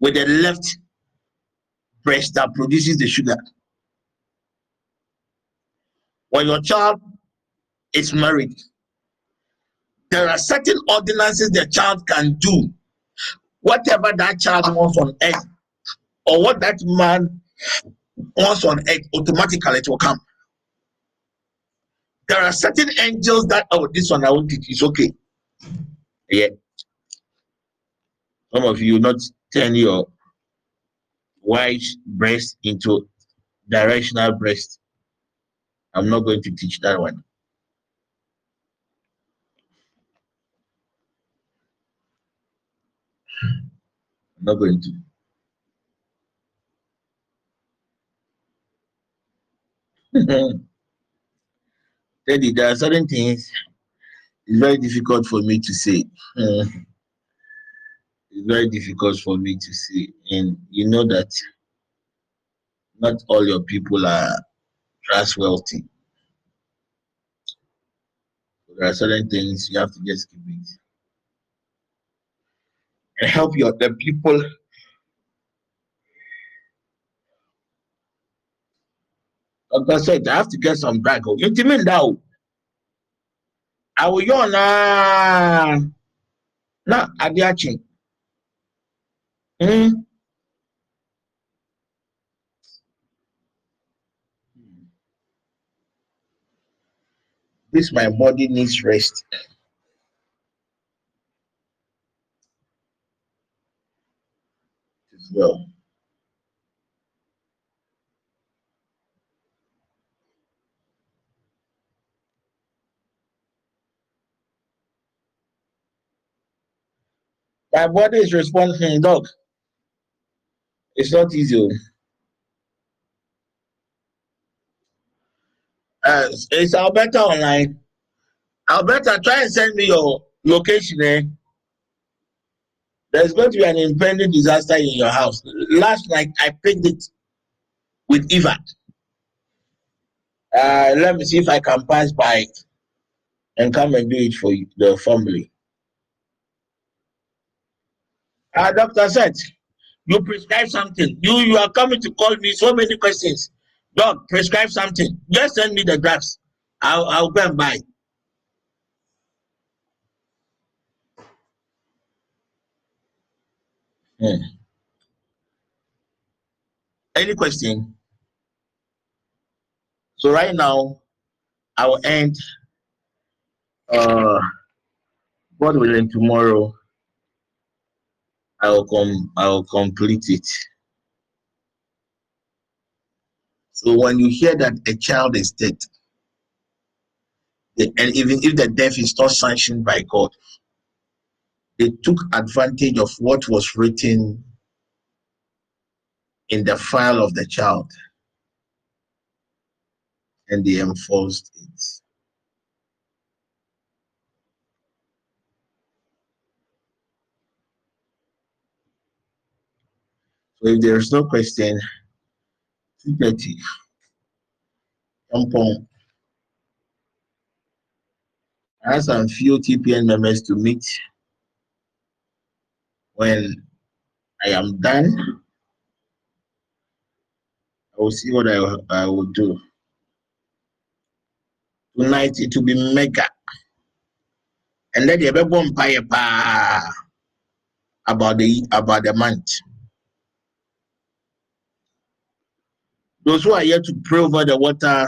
with the left breast that produces the sugar. When your child is married, there are certain ordinances the child can do. Whatever that child wants on earth, or what that man wants on earth, automatically it will come. There are certain angels that, oh, this one I won't teach, it's okay. Yeah. Some of you not turn your wife's breast into directional breast. I'm not going to teach that one. I'm not going to. Teddy, there are certain things it's very difficult for me to say. Uh, it's very difficult for me to say. And you know that not all your people are trustworthy. There are certain things you have to just keep it and help your the people Doctor said I have to get some drug. You mean now? awụyọ na na adịachi hmm? this my body needs rest as well My body is responding, dog. It's not easy. Uh, it's Alberta online. Alberta, try and send me your location. Eh? There's going to be an impending disaster in your house. Last night, I picked it with Eva. Uh, let me see if I can pass by and come and do it for you, the family. Uh, doctor said, you prescribe something. You you are coming to call me so many questions. Doc, prescribe something. Just send me the drugs. I'll I'll go and buy. Hmm. Any question? So right now, I will end. Uh, God willing, tomorrow I will come. I will complete it. So when you hear that a child is dead, and even if the death is not sanctioned by God, they took advantage of what was written in the file of the child and they enforced it. If there is no question, 230. Jump on. I have some few TPN members to meet. When I am done, I will see what I, I will do. Tonight it will be mega. And then the baby empire pa about the about the month. Those who are here to pray over the water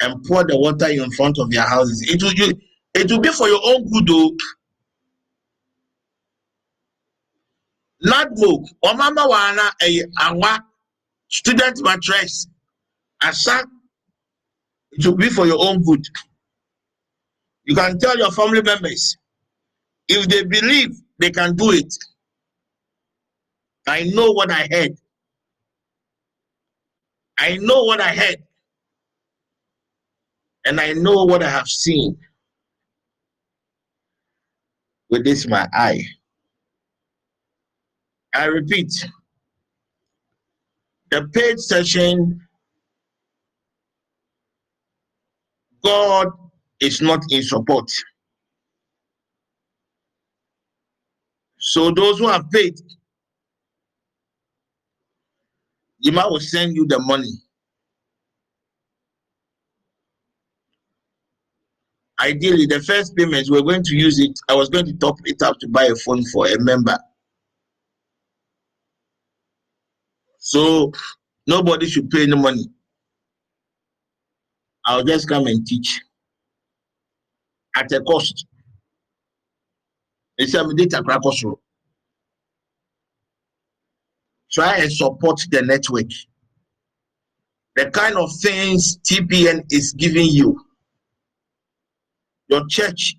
and pour the water in front of their houses, it will you it will be for your own good though. Nadmo, Omama Wana a eh, awa student mattress. Asa, it will be for your own good. You can tell your family members if they believe they can do it. I know what I heard. I know what I heard. And I know what I have seen with this my eye. I repeat, the paid session, God is not in support. So those who have paid, Yima will send you the money. Ideally, the first payments we're going to use it. I was going to top it up to buy a phone for a member. So nobody should pay any money. I'll just come and teach at a cost. It's a data crack also. Try and support the network. The kind of things TPN is giving you. Your church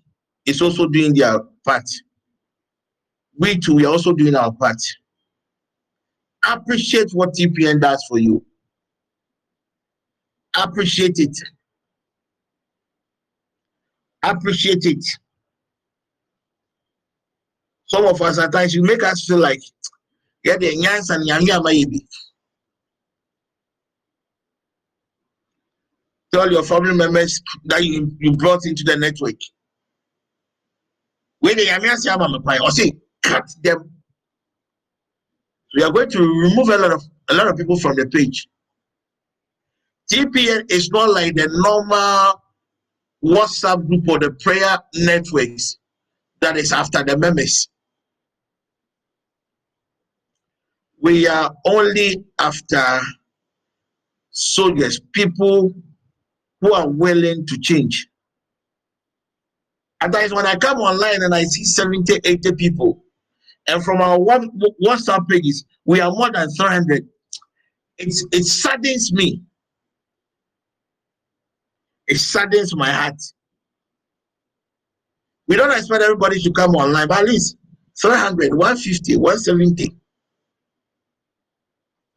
is also doing their part. We too, we are also doing our part. Appreciate what TPN does for you. Appreciate it. Appreciate it. Some of us at times you make us feel like yeah, the nyans and yanya maybe. Tell your family members that you, you brought into the network. When the yanya say I'm a or say cut them. We are going to remove a lot of a lot of people from the page. TPN is not like the normal WhatsApp group or the prayer networks that is after the members. We are only after soldiers, people who are willing to change. And that is when I come online and I see 70, 80 people. And from our one WhatsApp pages, we are more than 300. It's, it saddens me. It saddens my heart. We don't expect everybody to come online, but at least 300, 150, 170.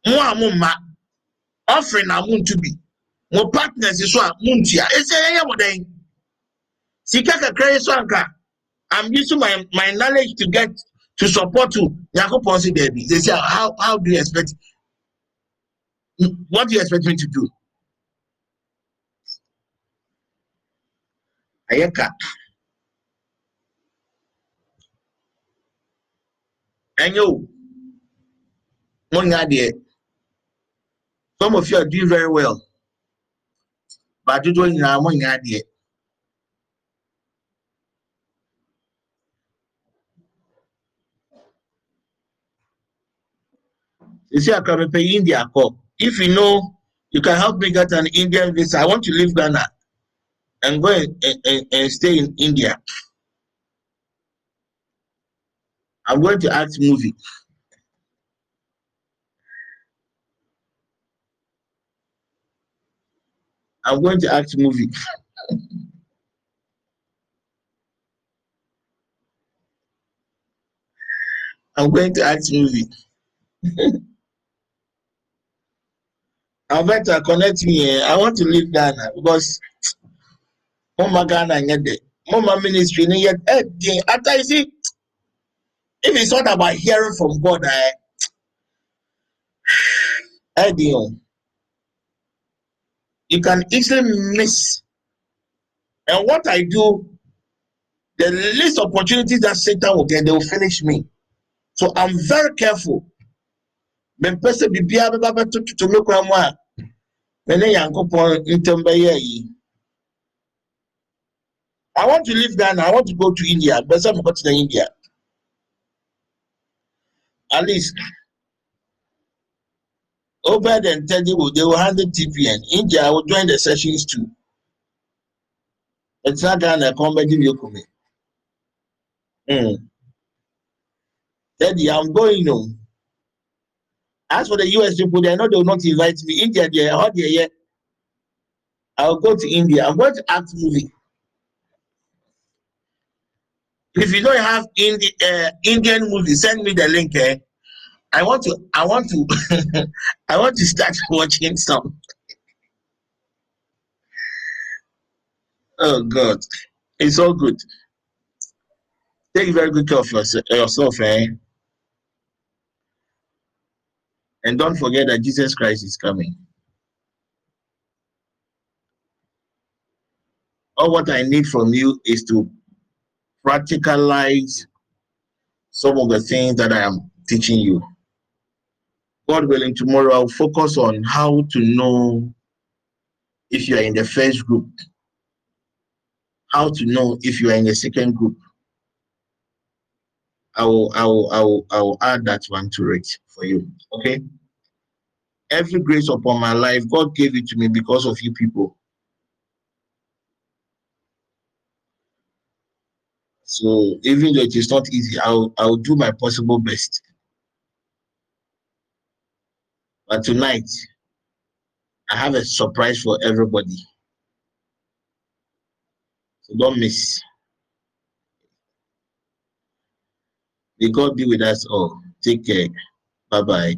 Mo a mo mma offering na mo ntu bi. Mo partners so a mo ntua. Ese yɛ mo den. Sika kakra yi so anka. I'm using my my knowledge to get to support you. Yakobon say there They say how how do you expect what do you expect me to do? Ayeka. ɛnyɛ o mo nya adeɛ some of you are doing very well. But you don't dodoɔ nyinaa mo nya adeɛ esi akara mepɛ india kɔ if you know you can help me get an indian visa. I want to leave ghana and go and, and, and stay in india. I'm going to act movie I'm going to act movie. I'm going to act movie. Alberta, connect me. I want to leave Ghana because Mama Ghana the Mama ministry yet. Eh, after you see, if it's not about hearing from God, I, I, you can easily miss. And what I do, the least opportunities that Satan will get, they will finish me. So I'm very careful. When person be bia baba ba to to me kwa mo mene yankopon ntem be yi. I want to leave Ghana. I want to go to India. Go to India. At least Obed and Teddy will they will handle TPN. India will join the sessions too. It's not Ghana comedy Yokumi. Mm. Teddy, I'm going home. As for the US people, they know they will not invite me. India, they are hot yeah. I'll go to India. I'm going to act movie. If you don't have Indi- uh, Indian movie, send me the link. Eh? I want to I want to I want to start watching some. Oh God, it's all good. Take very good care of yourself, eh? And don't forget that Jesus Christ is coming. All what I need from you is to practicalize some of the things that I am teaching you. God willing, tomorrow I'll focus on how to know if you are in the first group, how to know if you are in the second group. I will, I will, I will, I will add that one to it for you. Okay. Every grace upon my life, God gave it to me because of you people. So even though it is not easy, I'll I'll do my possible best. But tonight, I have a surprise for everybody. So don't miss. May God be with us all. Take care. Bye bye.